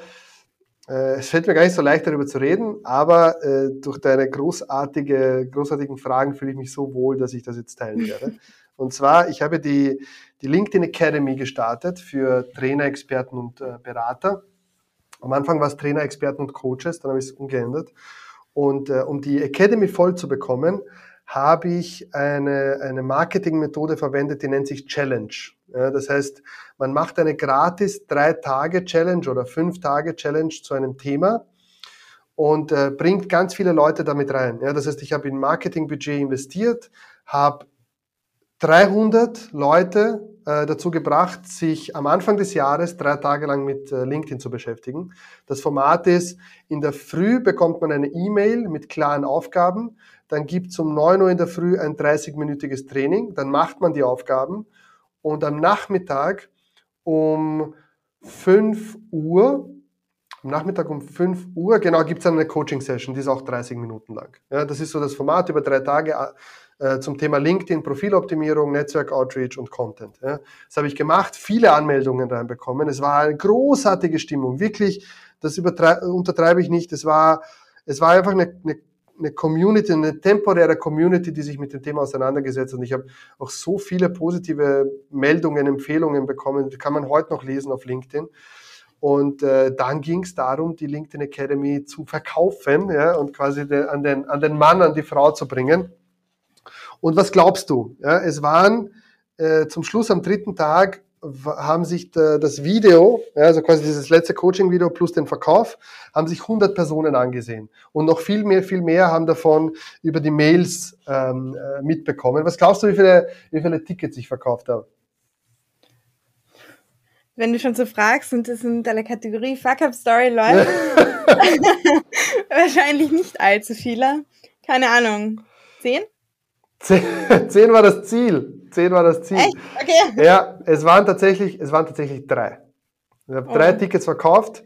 Äh, es fällt mir gar nicht so leicht, darüber zu reden, aber äh, durch deine großartige, großartigen Fragen fühle ich mich so wohl, dass ich das jetzt teilen werde. Und zwar, ich habe die, die LinkedIn Academy gestartet für Trainer, Experten und äh, Berater. Am Anfang war es Trainer, Experten und Coaches, dann habe ich es umgeändert. Und äh, um die Academy voll zu bekommen, habe ich eine, eine Marketingmethode verwendet, die nennt sich Challenge. Ja, das heißt, man macht eine gratis drei Tage Challenge oder fünf Tage Challenge zu einem Thema und äh, bringt ganz viele Leute damit rein. Ja, das heißt, ich habe in Marketingbudget investiert, habe 300 Leute äh, dazu gebracht, sich am Anfang des Jahres drei Tage lang mit äh, LinkedIn zu beschäftigen. Das Format ist, in der Früh bekommt man eine E-Mail mit klaren Aufgaben, dann gibt es um 9 Uhr in der Früh ein 30-minütiges Training, dann macht man die Aufgaben und am Nachmittag um 5 Uhr am Nachmittag um 5 Uhr, genau, gibt es eine Coaching-Session, die ist auch 30 Minuten lang. Ja, das ist so das Format über drei Tage äh, zum Thema LinkedIn, Profiloptimierung, Netzwerk Outreach und Content. Ja. Das habe ich gemacht, viele Anmeldungen reinbekommen. Es war eine großartige Stimmung, wirklich, das untertreibe ich nicht. Es war, es war einfach eine, eine, eine Community, eine temporäre Community, die sich mit dem Thema auseinandergesetzt hat. Und ich habe auch so viele positive Meldungen, Empfehlungen bekommen, die kann man heute noch lesen auf LinkedIn. Und äh, dann ging es darum, die LinkedIn Academy zu verkaufen ja, und quasi den, an, den, an den Mann, an die Frau zu bringen. Und was glaubst du? Ja, es waren äh, zum Schluss am dritten Tag haben sich da, das Video, ja, also quasi dieses letzte Coaching-Video plus den Verkauf, haben sich 100 Personen angesehen. Und noch viel mehr, viel mehr haben davon über die Mails ähm, äh, mitbekommen. Was glaubst du, wie viele, wie viele Tickets ich verkauft habe? Wenn du schon so fragst und das in deiner Kategorie Fuck-Up-Story läuft, wahrscheinlich nicht allzu viele. Keine Ahnung. Zehn? Zehn, war das Ziel. Zehn war das Ziel. Echt? Okay. Ja, es waren tatsächlich, es waren tatsächlich drei. Ich habe oh. drei Tickets verkauft.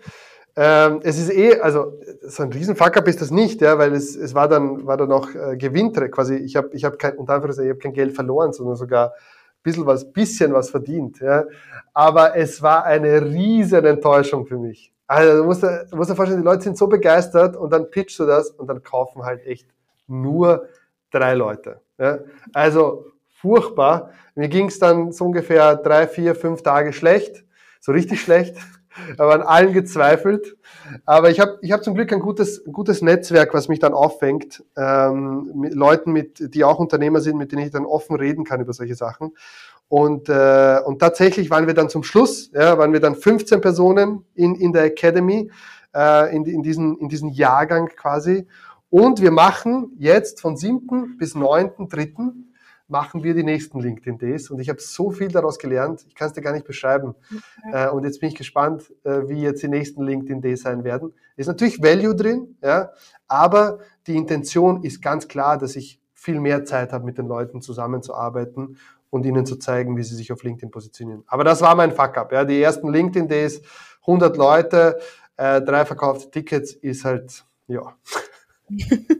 Ähm, es ist eh, also so ein riesen Fuck-up ist das nicht, ja, weil es, es war dann war dann noch äh, Gewinntre quasi. Ich habe ich habe kein unter Anführungszeichen, ich habe kein Geld verloren, sondern sogar ein bisschen was bisschen was verdient, ja. Aber es war eine riesen Enttäuschung für mich. Also du musst, dir, du musst dir vorstellen, die Leute sind so begeistert und dann pitchst du das und dann kaufen halt echt nur drei Leute. Ja? Also furchtbar. Mir ging es dann so ungefähr drei, vier, fünf Tage schlecht, so richtig schlecht. Aber an allen gezweifelt. Aber ich habe ich hab zum Glück ein gutes, gutes Netzwerk, was mich dann auffängt. Ähm, mit Leuten, mit, die auch Unternehmer sind, mit denen ich dann offen reden kann über solche Sachen. Und, äh, und tatsächlich waren wir dann zum Schluss, ja, waren wir dann 15 Personen in, in der Academy, äh, in, in, diesen, in diesen Jahrgang quasi. Und wir machen jetzt von 7. bis 9.3 machen wir die nächsten LinkedIn Days. Und ich habe so viel daraus gelernt, ich kann es dir gar nicht beschreiben. Ja. Äh, und jetzt bin ich gespannt, äh, wie jetzt die nächsten LinkedIn Days sein werden. Ist natürlich Value drin, ja, aber die Intention ist ganz klar, dass ich viel mehr Zeit habe, mit den Leuten zusammenzuarbeiten und ihnen zu zeigen, wie sie sich auf LinkedIn positionieren. Aber das war mein Fuck-up. Ja. Die ersten LinkedIn Days, 100 Leute, äh, drei verkaufte Tickets, ist halt, ja.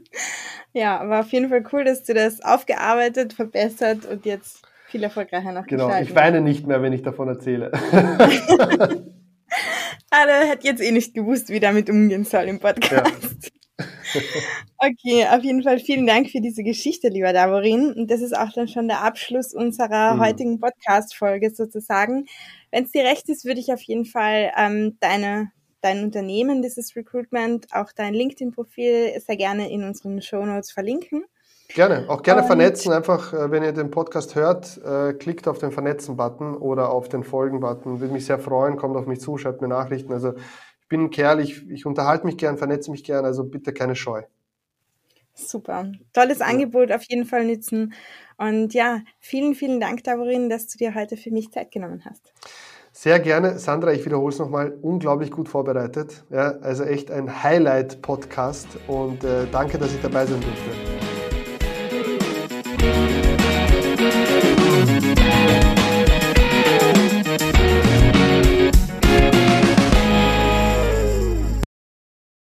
Ja, aber auf jeden Fall cool, dass du das aufgearbeitet, verbessert und jetzt viel erfolgreicher noch Genau, ich weine nicht mehr, wenn ich davon erzähle. ah, der hätte jetzt eh nicht gewusst, wie damit umgehen soll im Podcast. Ja. okay, auf jeden Fall vielen Dank für diese Geschichte, lieber Davorin. Und das ist auch dann schon der Abschluss unserer mhm. heutigen Podcast-Folge sozusagen. Wenn es dir recht ist, würde ich auf jeden Fall ähm, deine dein Unternehmen, dieses Recruitment, auch dein LinkedIn-Profil sehr gerne in unseren Show Notes verlinken. Gerne, auch gerne Und vernetzen. Einfach, äh, wenn ihr den Podcast hört, äh, klickt auf den Vernetzen-Button oder auf den Folgen-Button. Würde mich sehr freuen, kommt auf mich zu, schreibt mir Nachrichten. Also ich bin ein Kerl, ich, ich unterhalte mich gern, vernetze mich gern, also bitte keine Scheu. Super. Tolles ja. Angebot, auf jeden Fall nützen. Und ja, vielen, vielen Dank, Davorin, dass du dir heute für mich Zeit genommen hast. Sehr gerne. Sandra, ich wiederhole es nochmal, unglaublich gut vorbereitet. Ja, also echt ein Highlight-Podcast und äh, danke, dass ich dabei sein durfte.